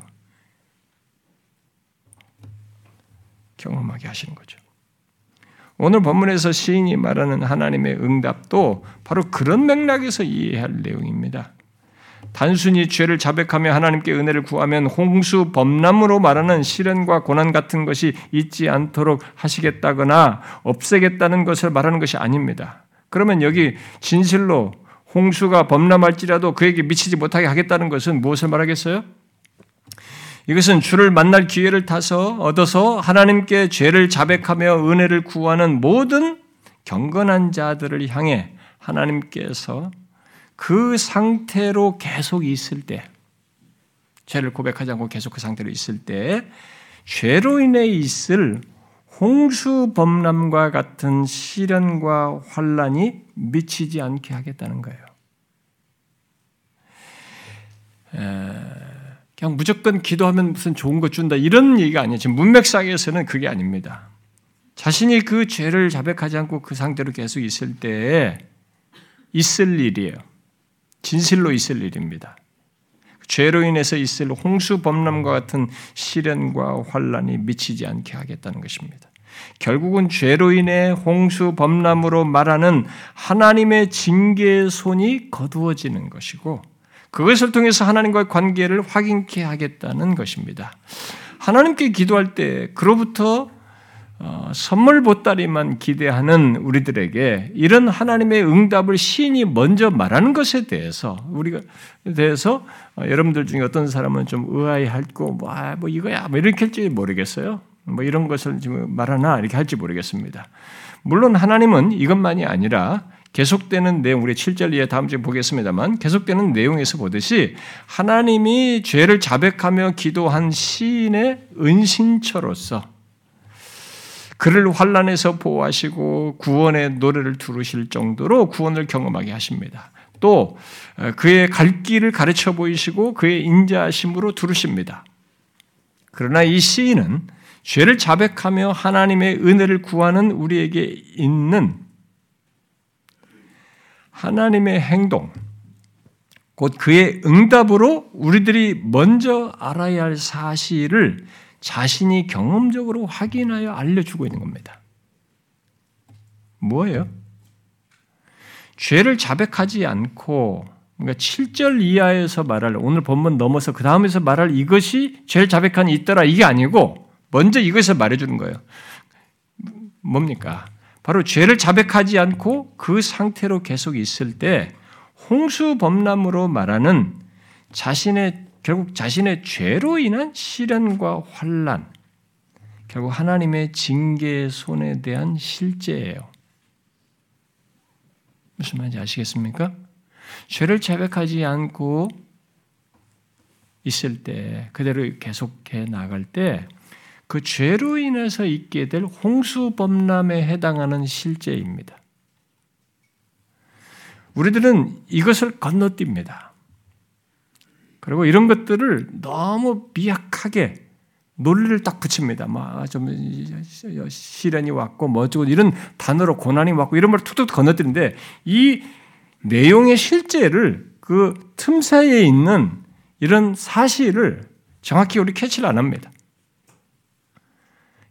경험하게 하시는 거죠. 오늘 본문에서 시인이 말하는 하나님의 응답도 바로 그런 맥락에서 이해할 내용입니다. 단순히 죄를 자백하며 하나님께 은혜를 구하면 홍수 범람으로 말하는 시련과 고난 같은 것이 있지 않도록 하시겠다거나 없애겠다는 것을 말하는 것이 아닙니다. 그러면 여기 진실로 홍수가 범람할지라도 그에게 미치지 못하게 하겠다는 것은 무엇을 말하겠어요? 이것은 주를 만날 기회를 타서 얻어서 하나님께 죄를 자백하며 은혜를 구하는 모든 경건한 자들을 향해 하나님께서 그 상태로 계속 있을 때, 죄를 고백하지 않고 계속 그 상태로 있을 때, 죄로 인해 있을 홍수 범람과 같은 시련과 환란이 미치지 않게 하겠다는 거예요. 그냥 무조건 기도하면 무슨 좋은 것 준다 이런 얘기가 아니에요. 지금 문맥상에서는 그게 아닙니다. 자신이 그 죄를 자백하지 않고 그 상태로 계속 있을 때에 있을 일이에요. 진실로 있을 일입니다. 죄로 인해서 있을 홍수 범람과 같은 시련과 환란이 미치지 않게 하겠다는 것입니다. 결국은 죄로 인해 홍수 범람으로 말하는 하나님의 징계의 손이 거두어지는 것이고 그것을 통해서 하나님과의 관계를 확인케 하겠다는 것입니다. 하나님께 기도할 때 그로부터 어, 선물 보따리만 기대하는 우리들에게 이런 하나님의 응답을 시인이 먼저 말하는 것에 대해서 우리가 대해서 어, 여러분들 중에 어떤 사람은 좀 의아해할고 뭐, 아, 뭐 이거야 뭐 이렇게 할지 모르겠어요. 뭐 이런 것을 지금 말하나 이렇게 할지 모르겠습니다. 물론 하나님은 이것만이 아니라 계속되는 내용, 우리 7절 이에 다음 주에 보겠습니다만, 계속되는 내용에서 보듯이 하나님이 죄를 자백하며 기도한 시인의 은신처로서 그를 환란에서 보호하시고 구원의 노래를 두르실 정도로 구원을 경험하게 하십니다. 또 어, 그의 갈 길을 가르쳐 보이시고 그의 인자하심으로 두르십니다. 그러나 이 시인은 죄를 자백하며 하나님의 은혜를 구하는 우리에게 있는 하나님의 행동, 곧 그의 응답으로 우리들이 먼저 알아야 할 사실을 자신이 경험적으로 확인하여 알려주고 있는 겁니다. 뭐예요? 죄를 자백하지 않고 그러니까 7절 이하에서 말할 오늘 본문 넘어서 그 다음에서 말할 이것이 죄를 자백한 있더라 이게 아니고 먼저 이것을 말해주는 거예요. 뭡니까? 바로 죄를 자백하지 않고 그 상태로 계속 있을 때 홍수 범람으로 말하는 자신의 결국 자신의 죄로 인한 시련과 환란 결국 하나님의 징계의 손에 대한 실제예요. 무슨 말인지 아시겠습니까? 죄를 자백하지 않고 있을 때 그대로 계속해 나갈 때 그 죄로 인해서 있게 될 홍수 범람에 해당하는 실제입니다. 우리들은 이것을 건너뜁니다. 그리고 이런 것들을 너무 미약하게 논리를 딱 붙입니다. 막좀 뭐, 시련이 왔고 뭐 어쩌고 이런 단어로 고난이 왔고 이런 걸 툭툭 건너뛰는데 이 내용의 실제를 그 틈 사이에 있는 이런 사실을 정확히 우리 캐치를 안 합니다.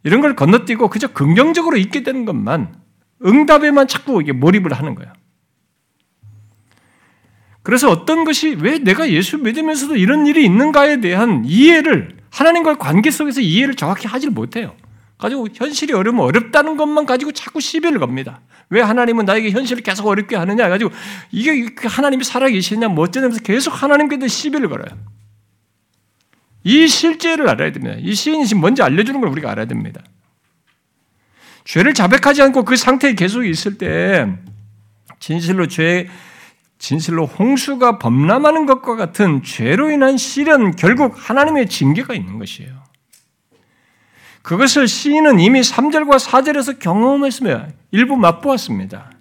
이런 걸 건너뛰고 그저 긍정적으로 있게 되는 것만 응답에만 자꾸 이게 몰입을 하는 거예요. 그래서 어떤 것이 왜 내가 예수 믿으면서도 이런 일이 있는가에 대한 이해를 하나님과의 관계 속에서 이해를 정확히 하질 못해요. 가지고 현실이 어려우면 어렵다는 것만 가지고 자꾸 시비를 겁니다. 왜 하나님은 나에게 현실을 계속 어렵게 하느냐 가지고 이게 하나님이 살아계시냐 뭐 어쩌면서 계속 하나님께도 시비를 걸어요. 이 실제를 알아야 됩니다. 이 시인이 먼저 알려주는 걸 우리가 알아야 됩니다. 죄를 자백하지 않고 그 상태에 계속 있을 때 진실로 죄 진실로 홍수가 범람하는 것과 같은 죄로 인한 시련 결국 하나님의 징계가 있는 것이에요. 그것을 시인은 이미 3절과 4절에서 경험했으며 일부 맛보았습니다.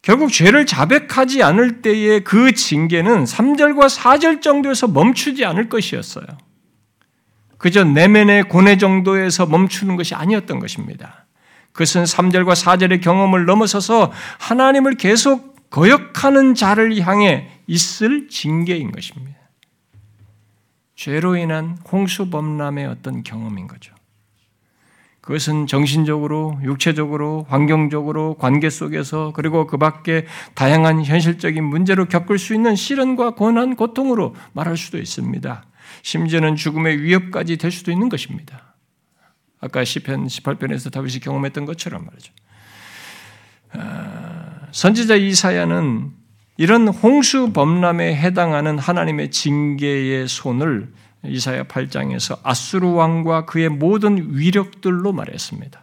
결국 죄를 자백하지 않을 때의 그 징계는 3절과 4절 정도에서 멈추지 않을 것이었어요. 그저 내면의 고뇌 정도에서 멈추는 것이 아니었던 것입니다. 그것은 3절과 4절의 경험을 넘어서서 하나님을 계속 거역하는 자를 향해 있을 징계인 것입니다. 죄로 인한 홍수 범람의 어떤 경험인 거죠. 그것은 정신적으로, 육체적으로, 환경적으로, 관계 속에서, 그리고 그 밖에 다양한 현실적인 문제로 겪을 수 있는 시련과 고난, 고통으로 말할 수도 있습니다. 심지어는 죽음의 위협까지 될 수도 있는 것입니다. 아까 시편 18편에서 다윗이 경험했던 것처럼 말이죠. 아, 선지자 이사야는 이런 홍수 범람에 해당하는 하나님의 징계의 손을 이사야 8장에서 아수르 왕과 그의 모든 위력들로 말했습니다.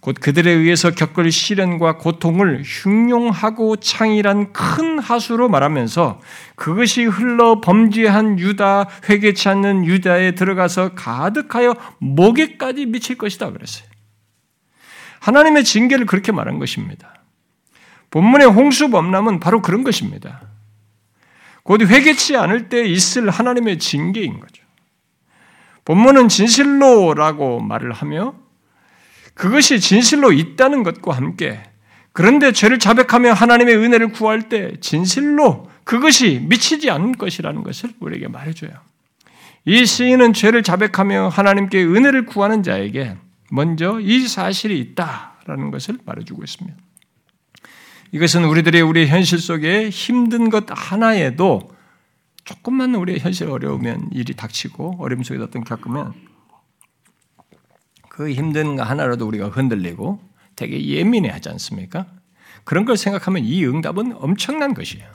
곧 그들에 의해서 겪을 시련과 고통을 흉용하고 창이란 큰 하수로 말하면서 그것이 흘러 범죄한 유다, 회개치 않는 유다에 들어가서 가득하여 목에까지 미칠 것이다 그랬어요. 하나님의 징계를 그렇게 말한 것입니다. 본문의 홍수 범람은 바로 그런 것입니다. 곧 회개치 않을 때 있을 하나님의 징계인 거죠. 본문은 진실로라고 말을 하며 그것이 진실로 있다는 것과 함께 그런데 죄를 자백하며 하나님의 은혜를 구할 때 진실로 그것이 미치지 않는 것이라는 것을 우리에게 말해줘요. 이 시인은 죄를 자백하며 하나님께 은혜를 구하는 자에게 먼저 이 사실이 있다라는 것을 말해주고 있습니다. 이것은 우리들의 우리 현실 속에 힘든 것 하나에도 조금만 우리의 현실 어려우면 일이 닥치고 어려움 속에 어떤 겪으면 그 힘든 거 하나라도 우리가 흔들리고 되게 예민해 하지 않습니까? 그런 걸 생각하면 이 응답은 엄청난 것이에요.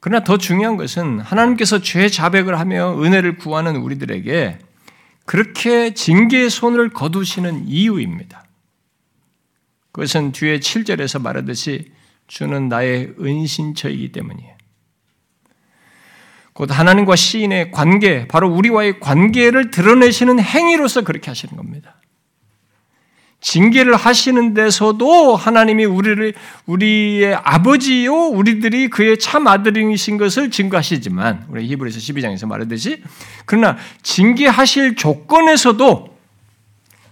그러나 더 중요한 것은 하나님께서 죄 자백을 하며 은혜를 구하는 우리들에게 그렇게 징계의 손을 거두시는 이유입니다. 그것은 뒤에 7절에서 말하듯이 주는 나의 은신처이기 때문이에요. 곧 하나님과 시인의 관계, 바로 우리와의 관계를 드러내시는 행위로서 그렇게 하시는 겁니다. 징계를 하시는 데서도 하나님이 우리를 우리의 아버지요 우리들이 그의 참 아들이신 것을 증거하시지만 우리 히브리서 12장에서 말하듯이 그러나 징계하실 조건에서도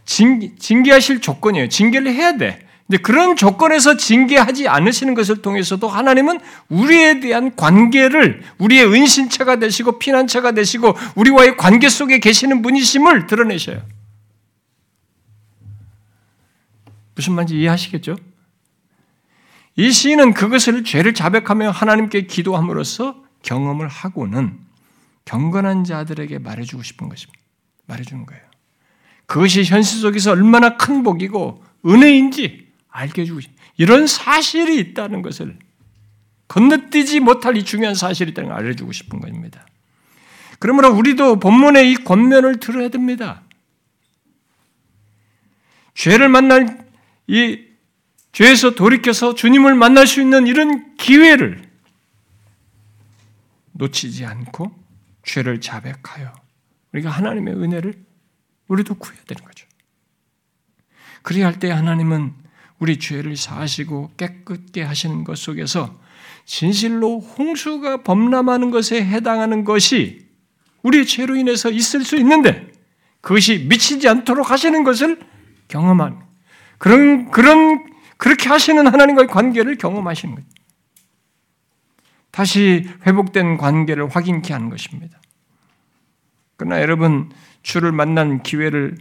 징, 징계하실 조건이에요. 징계를 해야 돼. 근데 그런 조건에서 징계하지 않으시는 것을 통해서도 하나님은 우리에 대한 관계를 우리의 은신처가 되시고 피난처가 되시고 우리와의 관계 속에 계시는 분이심을 드러내셔요. 무슨 말인지 이해하시겠죠? 이 시인은 그것을 죄를 자백하며 하나님께 기도함으로써 경험을 하고는 경건한 자들에게 말해주고 싶은 것입니다. 말해주는 거예요. 그것이 현실 속에서 얼마나 큰 복이고 은혜인지 알게 해주고 이런 사실이 있다는 것을 건너뛰지 못할 이 중요한 사실이 있다는 걸 알려주고 싶은 것입니다. 그러므로 우리도 본문의 이 권면을 들어야 됩니다. 죄를 만날 이 죄에서 돌이켜서 주님을 만날 수 있는 이런 기회를 놓치지 않고 죄를 자백하여 우리가 하나님의 은혜를 우리도 구해야 되는 거죠. 그리야 할때 하나님은 우리 죄를 사하시고 깨끗게 하시는 것 속에서 진실로 홍수가 범람하는 것에 해당하는 것이 우리의 죄로 인해서 있을 수 있는데 그것이 미치지 않도록 하시는 것을 경험한 그런 그런 그렇게 하시는 하나님과의 관계를 경험하시는 거예요. 다시 회복된 관계를 확인케 하는 것입니다. 그러나 여러분 주를 만난 기회를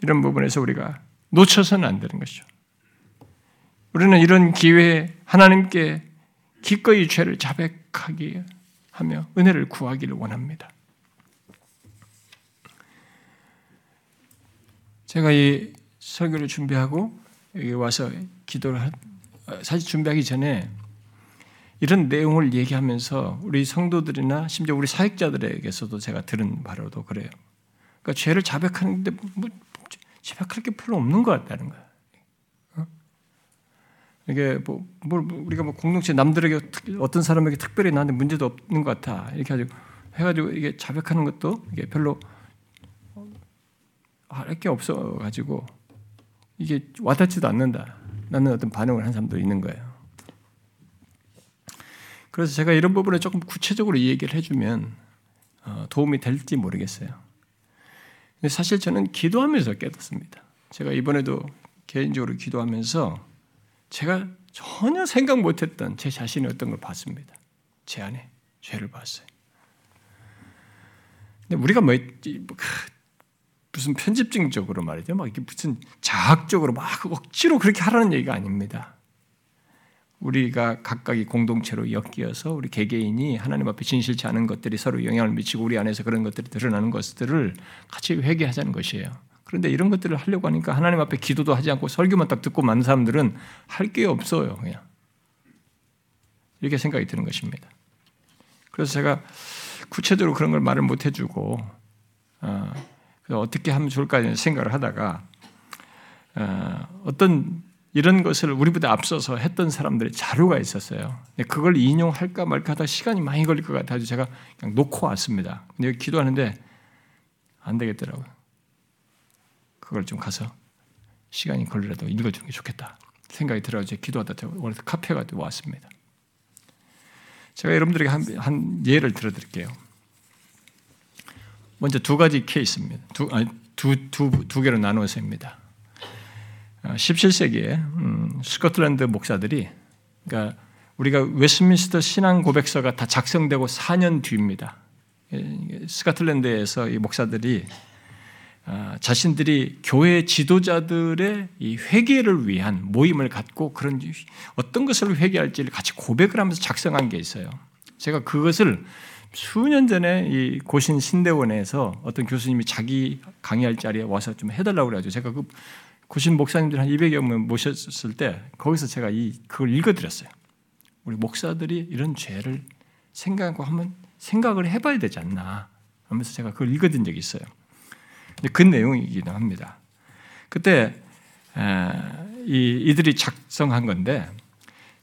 이런 부분에서 우리가 놓쳐서는 안 되는 것이죠. 우리는 이런 기회에 하나님께 기꺼이 죄를 자백하게 하며 은혜를 구하기를 원합니다. 제가 이 설교를 준비하고 여기 와서 기도를 하, 사실 준비하기 전에 이런 내용을 얘기하면서 우리 성도들이나 심지어 우리 사역자들에게서도 제가 들은 바로도 그래요. 그러니까 죄를 자백하는데 뭐 자백할 게 별로 없는 것 같다는 거야. 어? 이게 뭐, 뭘 우리가 뭐 공동체 남들에게 어떤 사람에게 특별히 나한테 문제도 없는 것 같아 이렇게 가지고 해가지고 이게 자백하는 것도 이게 별로 할게 없어 가지고 이게 와닿지도 않는다. 나는 어떤 반응을 한 사람도 있는 거예요. 그래서 제가 이런 부분에 조금 구체적으로 얘기를 해주면 어, 도움이 될지 모르겠어요. 사실 저는 기도하면서 깨닫습니다. 제가 이번에도 개인적으로 기도하면서 제가 전혀 생각 못했던 제 자신의 어떤 걸 봤습니다. 제 안에 죄를 봤어요. 근데 우리가 뭐, 뭐 무슨 편집증적으로 말이죠. 막 이게 무슨 자학적으로 막 억지로 그렇게 하라는 얘기가 아닙니다. 우리가 각각이 공동체로 엮여서 우리 개개인이 하나님 앞에 진실치 않은 것들이 서로 영향을 미치고 우리 안에서 그런 것들이 드러나는 것들을 같이 회개하자는 것이에요. 그런데 이런 것들을 하려고 하니까 하나님 앞에 기도도 하지 않고 설교만 딱 듣고 많은 사람들은 할 게 없어요. 그냥 이렇게 생각이 드는 것입니다. 그래서 제가 구체적으로 그런 걸 말을 못 해주고 어, 어떻게 하면 좋을까 생각을 하다가 어, 어떤 이런 것을 우리보다 앞서서 했던 사람들의 자료가 있었어요. 그걸 인용할까 말까 하다 시간이 많이 걸릴 것 같아서 제가 그냥 놓고 왔습니다. 근데 기도하는데 안 되겠더라고요. 그걸 좀 가서 시간이 걸리라도 읽어주는 게 좋겠다 생각이 들어서 기도하다 원래 카페가 왔습니다. 제가 여러분들에게 한, 한 예를 들어드릴게요. 먼저 두 가지 케이스입니다. 두, 아니, 두, 두, 두 개로 나누어서입니다. 17세기에 어, 음, 스코틀랜드 목사들이 그러니까 우리가 웨스민스터 신앙 고백서가 다 작성되고 4년 뒤입니다. 스코틀랜드에서 이 목사들이 어, 자신들이 교회 지도자들의 이 회개를 위한 모임을 갖고 그런 어떤 것을 회개할지를 같이 고백을 하면서 작성한 게 있어요. 제가 그것을 수년 전에 이 고신 신대원에서 어떤 교수님이 자기 강의할 자리에 와서 좀 해달라고 그래가지고 제가 그 고신 목사님들 한 200여 명 모셨을 때 거기서 제가 이 그걸 읽어드렸어요. 우리 목사들이 이런 죄를 생각하고 한번 생각을 해봐야 되지 않나 하면서 제가 그걸 읽어드린 적이 있어요. 그 내용이기도 합니다. 그때 이 이들이 작성한 건데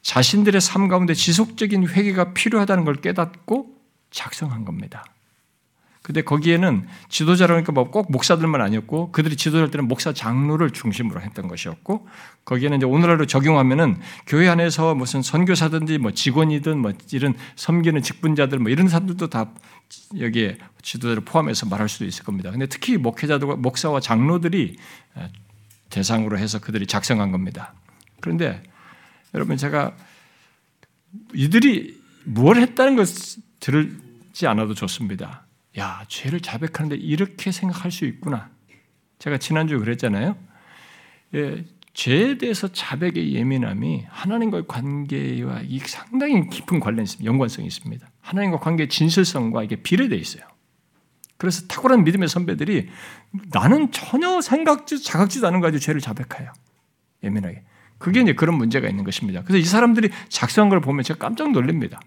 자신들의 삶 가운데 지속적인 회개가 필요하다는 걸 깨닫고 작성한 겁니다. 근데 거기에는 지도자라니까 뭐 꼭 목사들만 아니었고 그들이 지도할 때는 목사 장로를 중심으로 했던 것이었고 거기에는 이제 오늘날로 적용하면은 교회 안에서 무슨 선교사든지 뭐 직원이든 뭐 이런 섬기는 직분자들 뭐 이런 사람들도 다 여기에 지도자를 포함해서 말할 수도 있을 겁니다. 근데 특히 목회자들과 목사와 장로들이 대상으로 해서 그들이 작성한 겁니다. 그런데 여러분 제가 이들이 뭘 했다는 것을 들지 않아도 좋습니다. 야, 죄를 자백하는데 이렇게 생각할 수 있구나. 제가 지난주에 그랬잖아요. 예, 죄에 대해서 자백의 예민함이 하나님과의 관계와 이 상당히 깊은 관련 있습니다. 연관성이 있습니다. 하나님과 관계의 진실성과 이게 비례되어 있어요. 그래서 탁월한 믿음의 선배들이 나는 전혀 생각지, 자각지도 않은 가지고 죄를 자백해요. 예민하게. 그게 이제 그런 문제가 있는 것입니다. 그래서 이 사람들이 작성한 걸 보면 제가 깜짝 놀랍니다.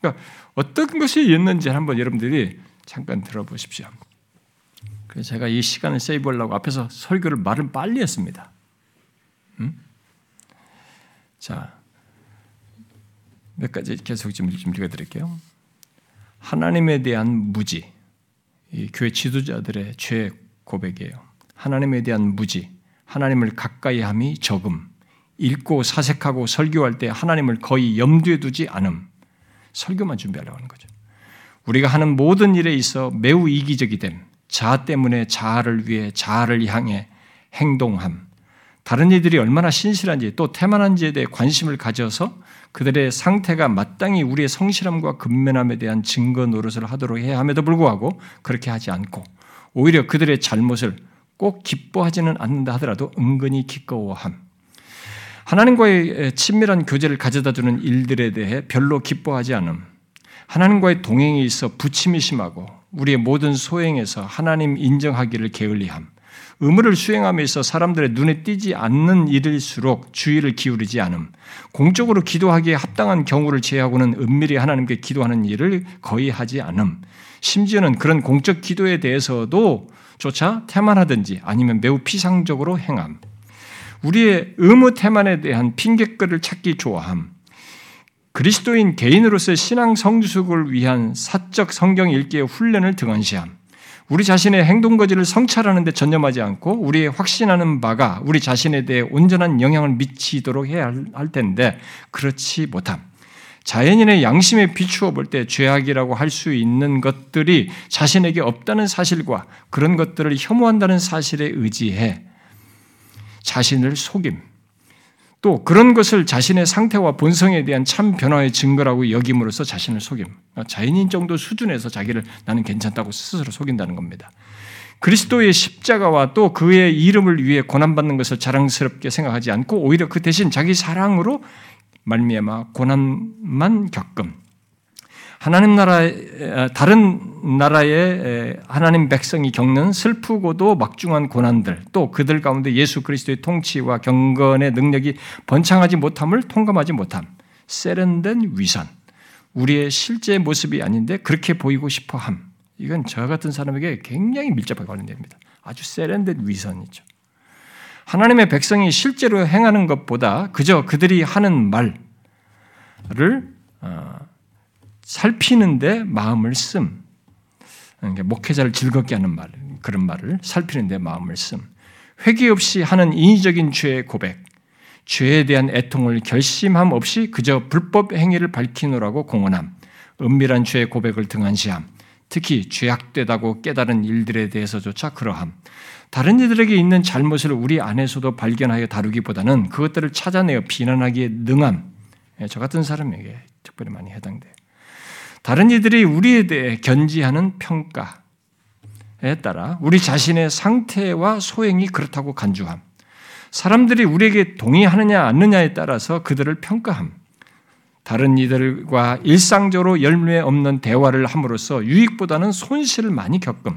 그러니까 어떤 것이 있는지 한번 여러분들이 잠깐 들어보십시오. 그래서 제가 이 시간을 세이브하려고 앞에서 설교를 말은 빨리 했습니다. 음? 자, 몇 가지 계속 좀, 좀 읽어드릴게요. 하나님에 대한 무지, 이 교회 지도자들의 죄 고백이에요. 하나님에 대한 무지, 하나님을 가까이 함이 적음, 읽고 사색하고 설교할 때 하나님을 거의 염두에 두지 않음, 설교만 준비하려고 하는 거죠. 우리가 하는 모든 일에 있어 매우 이기적이 됨, 자아 때문에 자아를 위해 자아를 향해 행동함, 다른 이들이 얼마나 신실한지 또 태만한지에 대해 관심을 가져서 그들의 상태가 마땅히 우리의 성실함과 근면함에 대한 증거 노릇을 하도록 해야 함에도 불구하고 그렇게 하지 않고 오히려 그들의 잘못을 꼭 기뻐하지는 않는다 하더라도 은근히 기꺼워함. 하나님과의 친밀한 교제를 가져다 주는 일들에 대해 별로 기뻐하지 않음. 하나님과의 동행에 있어 부침이 심하고 우리의 모든 소행에서 하나님 인정하기를 게을리함. 의무를 수행함에 있어 사람들의 눈에 띄지 않는 일일수록 주의를 기울이지 않음. 공적으로 기도하기에 합당한 경우를 제하고는 은밀히 하나님께 기도하는 일을 거의 하지 않음. 심지어는 그런 공적 기도에 대해서도 조차 태만하든지 아니면 매우 피상적으로 행함. 우리의 의무 태만에 대한 핑계거리를 찾기 좋아함. 그리스도인 개인으로서의 신앙 성숙을 위한 사적 성경 읽기의 훈련을 등한시함. 우리 자신의 행동 거지를 성찰하는 데 전념하지 않고 우리의 확신하는 바가 우리 자신에 대해 온전한 영향을 미치도록 해야 할 텐데 그렇지 못함. 자연인의 양심에 비추어 볼 때 죄악이라고 할 수 있는 것들이 자신에게 없다는 사실과 그런 것들을 혐오한다는 사실에 의지해 자신을 속임, 또 그런 것을 자신의 상태와 본성에 대한 참 변화의 증거라고 여김으로써 자신을 속임. 자연인 정도 수준에서 자기를 나는 괜찮다고 스스로 속인다는 겁니다. 그리스도의 십자가와 또 그의 이름을 위해 고난받는 것을 자랑스럽게 생각하지 않고 오히려 그 대신 자기 사랑으로 말미암아 고난만 겪음. 하나님 나라 다른 나라의 하나님 백성이 겪는 슬프고도 막중한 고난들 또 그들 가운데 예수 그리스도의 통치와 경건의 능력이 번창하지 못함을 통감하지 못함 세련된 위선 우리의 실제 모습이 아닌데 그렇게 보이고 싶어함 이건 저 같은 사람에게 굉장히 밀접하게 관련됩니다. 아주 세련된 위선이죠. 하나님의 백성이 실제로 행하는 것보다 그저 그들이 하는 말을 어, 살피는데 마음을 씀. 그러니까 목회자를 즐겁게 하는 말, 그런 말을 살피는데 마음을 씀. 회개 없이 하는 인위적인 죄의 고백, 죄에 대한 애통을 결심함 없이 그저 불법 행위를 밝히노라고 공언함, 은밀한 죄의 고백을 등한시함, 특히 죄악되다고 깨달은 일들에 대해서조차 그러함, 다른 이들에게 있는 잘못을 우리 안에서도 발견하여 다루기보다는 그것들을 찾아내어 비난하기에 능함. 예, 저 같은 사람에게 특별히 많이 해당돼요. 다른 이들이 우리에 대해 견지하는 평가에 따라 우리 자신의 상태와 소행이 그렇다고 간주함. 사람들이 우리에게 동의하느냐 않느냐에 따라서 그들을 평가함. 다른 이들과 일상적으로 열매 없는 대화를 함으로써 유익보다는 손실을 많이 겪음.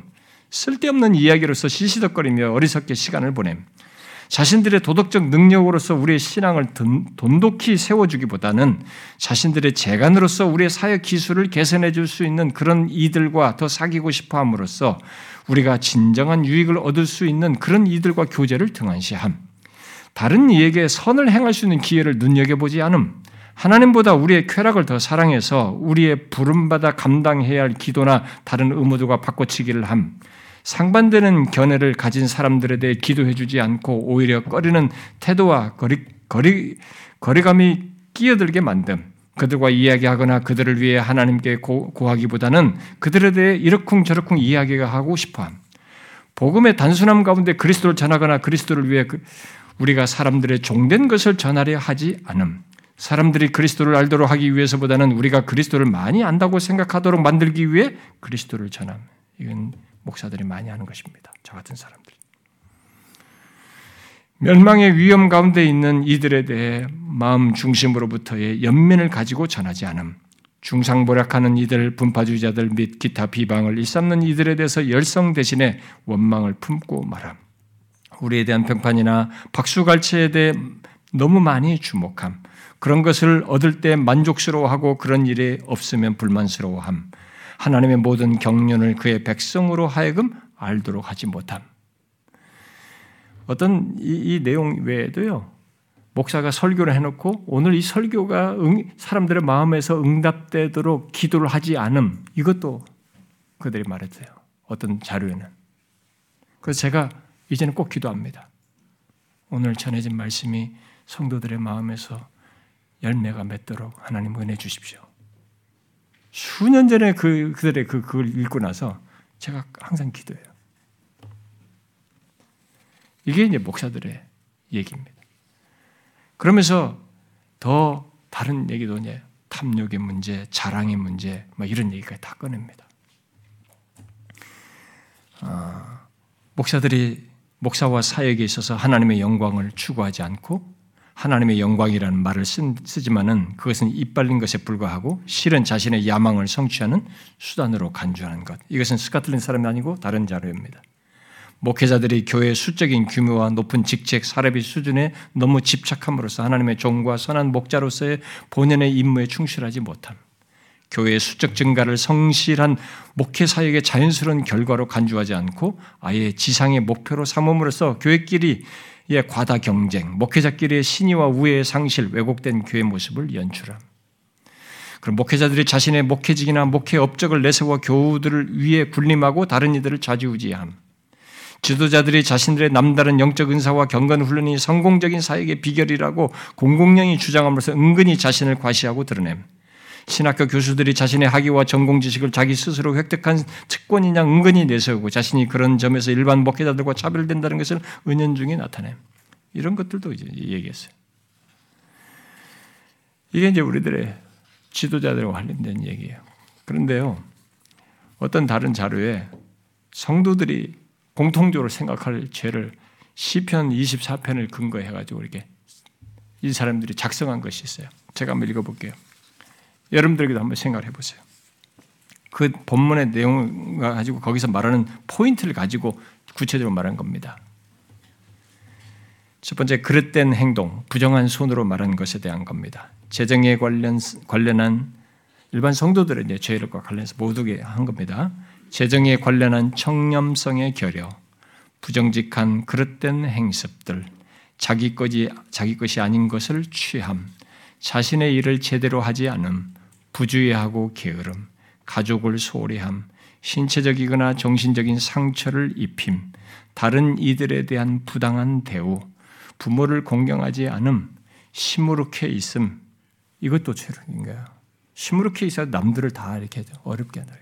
쓸데없는 이야기로서 시시덕거리며 어리석게 시간을 보냄. 자신들의 도덕적 능력으로서 우리의 신앙을 돈독히 세워주기보다는 자신들의 재간으로서 우리의 사역 기술을 개선해 줄 수 있는 그런 이들과 더 사귀고 싶어 함으로써 우리가 진정한 유익을 얻을 수 있는 그런 이들과 교제를 등한시함. 다른 이에게 선을 행할 수 있는 기회를 눈여겨보지 않음. 하나님보다 우리의 쾌락을 더 사랑해서 우리의 부름받아 감당해야 할 기도나 다른 의무도가 바꿔치기를 함. 상반되는 견해를 가진 사람들에 대해 기도해 주지 않고 오히려 꺼리는 태도와 거리, 거리, 거리감이 끼어들게 만듦. 그들과 이야기하거나 그들을 위해 하나님께 고, 하기보다는 그들에 대해 이러쿵저러쿵 이야기가 하고 싶어함. 복음의 단순함 가운데 그리스도를 전하거나 그리스도를 위해 그, 우리가 사람들의 종된 것을 전하려 하지 않음. 사람들이 그리스도를 알도록 하기 위해서보다는 우리가 그리스도를 많이 안다고 생각하도록 만들기 위해 그리스도를 전함. 이건 목사들이 많이 하는 것입니다. 저 같은 사람들. 멸망의 위험 가운데 있는 이들에 대해 마음 중심으로부터의 연민을 가지고 전하지 않음. 중상보략하는 이들, 분파주의자들 및 기타 비방을 일삼는 이들에 대해서 열성 대신에 원망을 품고 말함. 우리에 대한 평판이나 박수갈채에 대해 너무 많이 주목함. 그런 것을 얻을 때 만족스러워하고 그런 일이 없으면 불만스러워함. 하나님의 모든 경륜을 그의 백성으로 하여금 알도록 하지 못함. 어떤 이, 이 내용 외에도요. 목사가 설교를 해놓고 오늘 이 설교가 응, 사람들의 마음에서 응답되도록 기도를 하지 않음 이것도 그들이 말했어요. 어떤 자료에는. 그래서 제가 이제는 꼭 기도합니다. 오늘 전해진 말씀이 성도들의 마음에서 열매가 맺도록 하나님 은혜 주십시오. 수년 전에 그, 그들의 그, 그걸 읽고 나서 제가 항상 기도해요. 이게 이제 목사들의 얘기입니다. 그러면서 더 다른 얘기도 이제 탐욕의 문제, 자랑의 문제, 뭐 이런 얘기까지 다 꺼냅니다. 어, 목사들이 목사와 사역에 있어서 하나님의 영광을 추구하지 않고 하나님의 영광이라는 말을 쓰지만은 그것은 이빨린 것에 불과하고 실은 자신의 야망을 성취하는 수단으로 간주하는 것. 이것은 스카틀린 사람이 아니고 다른 자료입니다. 목회자들이 교회의 수적인 규모와 높은 직책, 사례비 수준에 너무 집착함으로써 하나님의 종과 선한 목자로서의 본연의 임무에 충실하지 못함. 교회의 수적 증가를 성실한 목회 사역의 자연스러운 결과로 간주하지 않고 아예 지상의 목표로 삼음으로써 교회끼리 의 과다 경쟁, 목회자끼리의 신의와 우애의 상실, 왜곡된 교회 모습을 연출함. 그럼 목회자들이 자신의 목회직이나 목회 업적을 내세워 교우들을 위해 군림하고 다른 이들을 좌지우지함. 지도자들이 자신들의 남다른 영적 은사와 경건 훈련이 성공적인 사역의 비결이라고 공공연히 주장함으로써 은근히 자신을 과시하고 드러냄. 신학교 교수들이 자신의 학위와 전공 지식을 자기 스스로 획득한 특권이냐 은근히 내세우고 자신이 그런 점에서 일반 목회자들과 차별된다는 것을 은연중에 나타냄. 이런 것들도 이제 얘기했어요. 이게 이제 우리들의 지도자들과 관련된 얘기예요. 그런데요, 어떤 다른 자료에 성도들이 공통적으로 생각할 죄를 시편 24편을 근거해 가지고 이렇게 이 사람들이 작성한 것이 있어요. 제가 한번 읽어볼게요. 여러분들에게도 한번 생각해 보세요. 그 본문의 내용을 가지고 거기서 말하는 포인트를 가지고 구체적으로 말한 겁니다. 첫 번째 그릇된 행동, 부정한 손으로 말한 것에 대한 겁니다. 재정에 관련 관련한 일반 성도들의 죄를과 관련해서 모두게 한 겁니다. 재정에 관련한 청렴성의 결여, 부정직한 그릇된 행습들, 자기 것이 자기 것이 아닌 것을 취함, 자신의 일을 제대로 하지 않음, 부주의하고 게으름, 가족을 소홀히 함, 신체적이거나 정신적인 상처를 입힘, 다른 이들에 대한 부당한 대우, 부모를 공경하지 않음, 시무룩해 있음, 이것도 죄인 거야. 시무룩해 있어 남들을 다 이렇게 어렵게 하는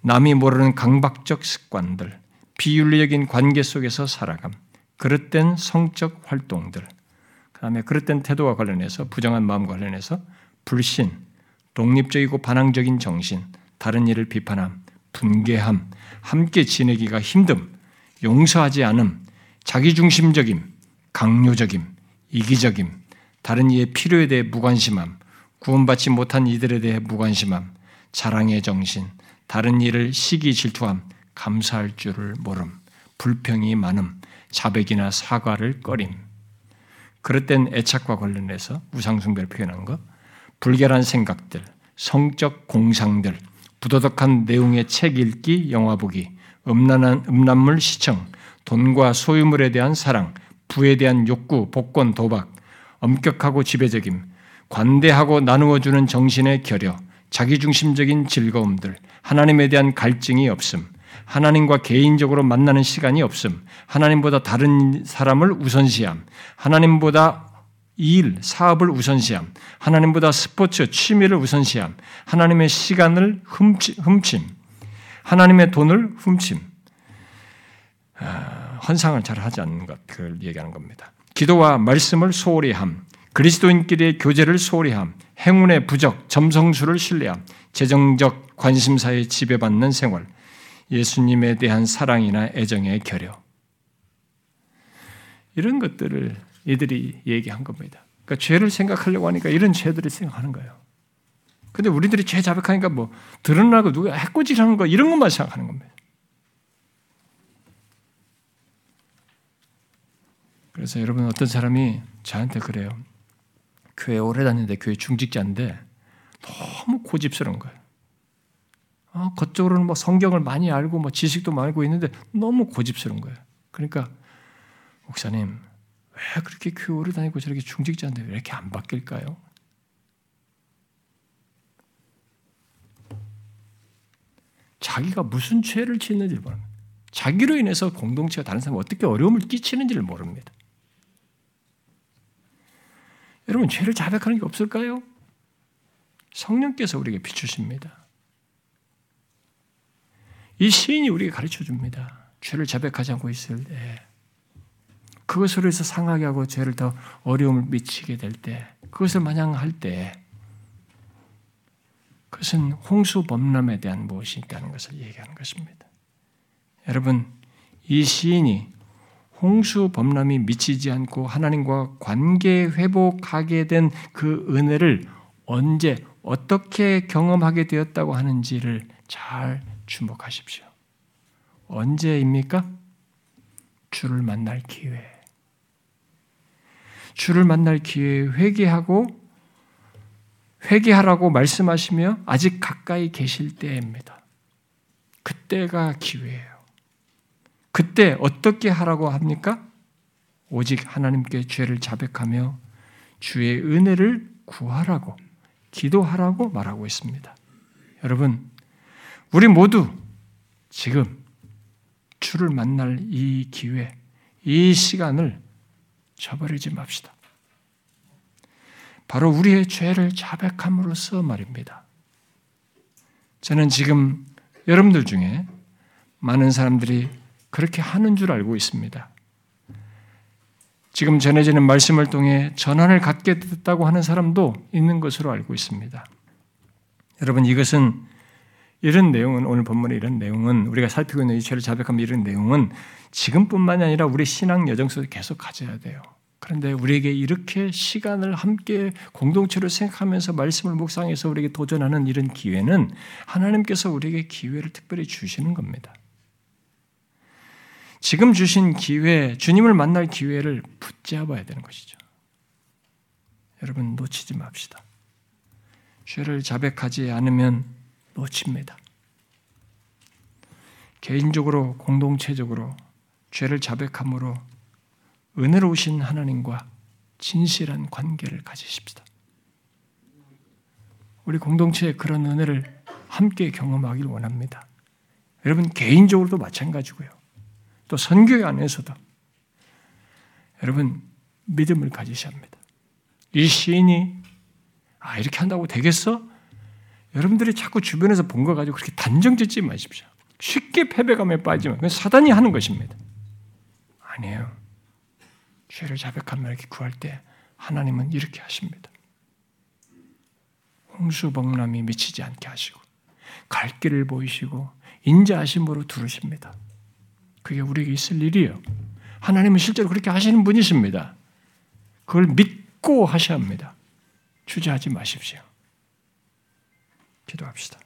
남이 모르는 강박적 습관들, 비윤리적인 관계 속에서 살아감, 그릇된 성적 활동들, 그 다음에 그릇된 태도와 관련해서 부정한 마음 관련해서 불신, 독립적이고 반항적인 정신, 다른 일을 비판함, 분개함, 함께 지내기가 힘듦, 용서하지 않음, 자기중심적임, 강요적임, 이기적임, 다른 이의 필요에 대해 무관심함, 구원받지 못한 이들에 대해 무관심함, 자랑의 정신, 다른 일을 시기 질투함, 감사할 줄을 모름, 불평이 많음, 자백이나 사과를 꺼림. 그릇된 애착과 관련해서 우상숭배를 표현한 것, 불결한 생각들, 성적 공상들, 부도덕한 내용의 책 읽기, 영화 보기, 음란한 음란물 시청, 돈과 소유물에 대한 사랑, 부에 대한 욕구, 복권, 도박, 엄격하고 지배적임, 관대하고 나누어주는 정신의 결여, 자기중심적인 즐거움들, 하나님에 대한 갈증이 없음, 하나님과 개인적으로 만나는 시간이 없음, 하나님보다 다른 사람을 우선시함, 하나님보다 일, 사업을 우선시함, 하나님보다 스포츠, 취미를 우선시함, 하나님의 시간을 훔침, 하나님의 돈을 훔침, 아, 헌상을 잘 하지 않는 것, 그걸 얘기하는 겁니다. 기도와 말씀을 소홀히 함, 그리스도인끼리의 교제를 소홀히 함, 행운의 부적, 점성술을 신뢰함, 재정적 관심사에 지배받는 생활, 예수님에 대한 사랑이나 애정의 결여. 이런 것들을 이들이 얘기한 겁니다. 그러니까 죄를 생각하려고 하니까 이런 죄들을 생각하는 거예요. 근데 우리들이 죄 자백하니까 뭐 드러나고 누가 해코지하는 거 이런 것만 생각하는 겁니다. 그래서 여러분 어떤 사람이 저한테 그래요. 교회 오래 다니는데 교회 중직자인데 너무 고집스러운 거예요. 어, 겉으로는 뭐 성경을 많이 알고 뭐 지식도 많이 알고 있는데 너무 고집스러운 거예요. 그러니까 목사님 왜 그렇게 교회 오래 다니고 저렇게 중직자인데 왜 이렇게 안 바뀔까요? 자기가 무슨 죄를 짓는지 모릅니다. 자기로 인해서 공동체가 다른 사람에 어떻게 어려움을 끼치는지를 모릅니다. 여러분 죄를 자백하는 게 없을까요? 성령께서 우리에게 비추십니다. 이 시인이 우리에게 가르쳐 줍니다. 죄를 자백하지 않고 있을 때, 그것으로 해서 상하게 하고 죄를 더 어려움을 미치게 될 때, 그것을 마냥 할 때, 그것은 홍수 범람에 대한 무엇이 있다는 것을 얘기하는 것입니다. 여러분, 이 시인이 홍수 범람이 미치지 않고 하나님과 관계 회복하게 된 그 은혜를 언제 어떻게 경험하게 되었다고 하는지를 잘 주목하십시오. 언제입니까? 주를 만날 기회. 주를 만날 기회에 회개하고 회개하라고 말씀하시며 아직 가까이 계실 때입니다. 그때가 기회예요. 그때 어떻게 하라고 합니까? 오직 하나님께 죄를 자백하며 주의 은혜를 구하라고 기도하라고 말하고 있습니다. 여러분, 우리 모두 지금 주를 만날 이 기회, 이 시간을 저버리지 맙시다. 바로 우리의 죄를 자백함으로써 말입니다. 저는 지금 여러분들 중에 많은 사람들이 그렇게 하는 줄 알고 있습니다. 지금 전해지는 말씀을 통해 전환을 갖게 됐다고 하는 사람도 있는 것으로 알고 있습니다. 여러분 이것은 이런 내용은 오늘 본문의 이런 내용은 우리가 살피고 있는 이 죄를 자백하면 이런 내용은 지금뿐만이 아니라 우리 신앙 여정 속에 계속 가져야 돼요. 그런데 우리에게 이렇게 시간을 함께 공동체로 생각하면서 말씀을 묵상해서 우리에게 도전하는 이런 기회는 하나님께서 우리에게 기회를 특별히 주시는 겁니다. 지금 주신 기회, 주님을 만날 기회를 붙잡아야 되는 것이죠. 여러분 놓치지 맙시다. 죄를 자백하지 않으면 놓칩니다. 개인적으로 공동체적으로 죄를 자백함으로 은혜로우신 하나님과 진실한 관계를 가지십시다. 우리 공동체에 그런 은혜를 함께 경험하길 원합니다. 여러분 개인적으로도 마찬가지고요. 또 선교회 안에서도 여러분 믿음을 가지셔야 합니다. 이 시인이 아 이렇게 한다고 되겠어? 여러분들이 자꾸 주변에서 본 거 가지고 그렇게 단정 짓지 마십시오. 쉽게 패배감에 빠지면 그건 사단이 하는 것입니다. 아니에요. 죄를 자백하며 이렇게 구할 때 하나님은 이렇게 하십니다. 홍수범람이 미치지 않게 하시고 갈 길을 보이시고 인자하심으로 두르십니다. 그게 우리에게 있을 일이에요. 하나님은 실제로 그렇게 하시는 분이십니다. 그걸 믿고 하셔야 합니다. 주저하지 마십시오. 기도합시다.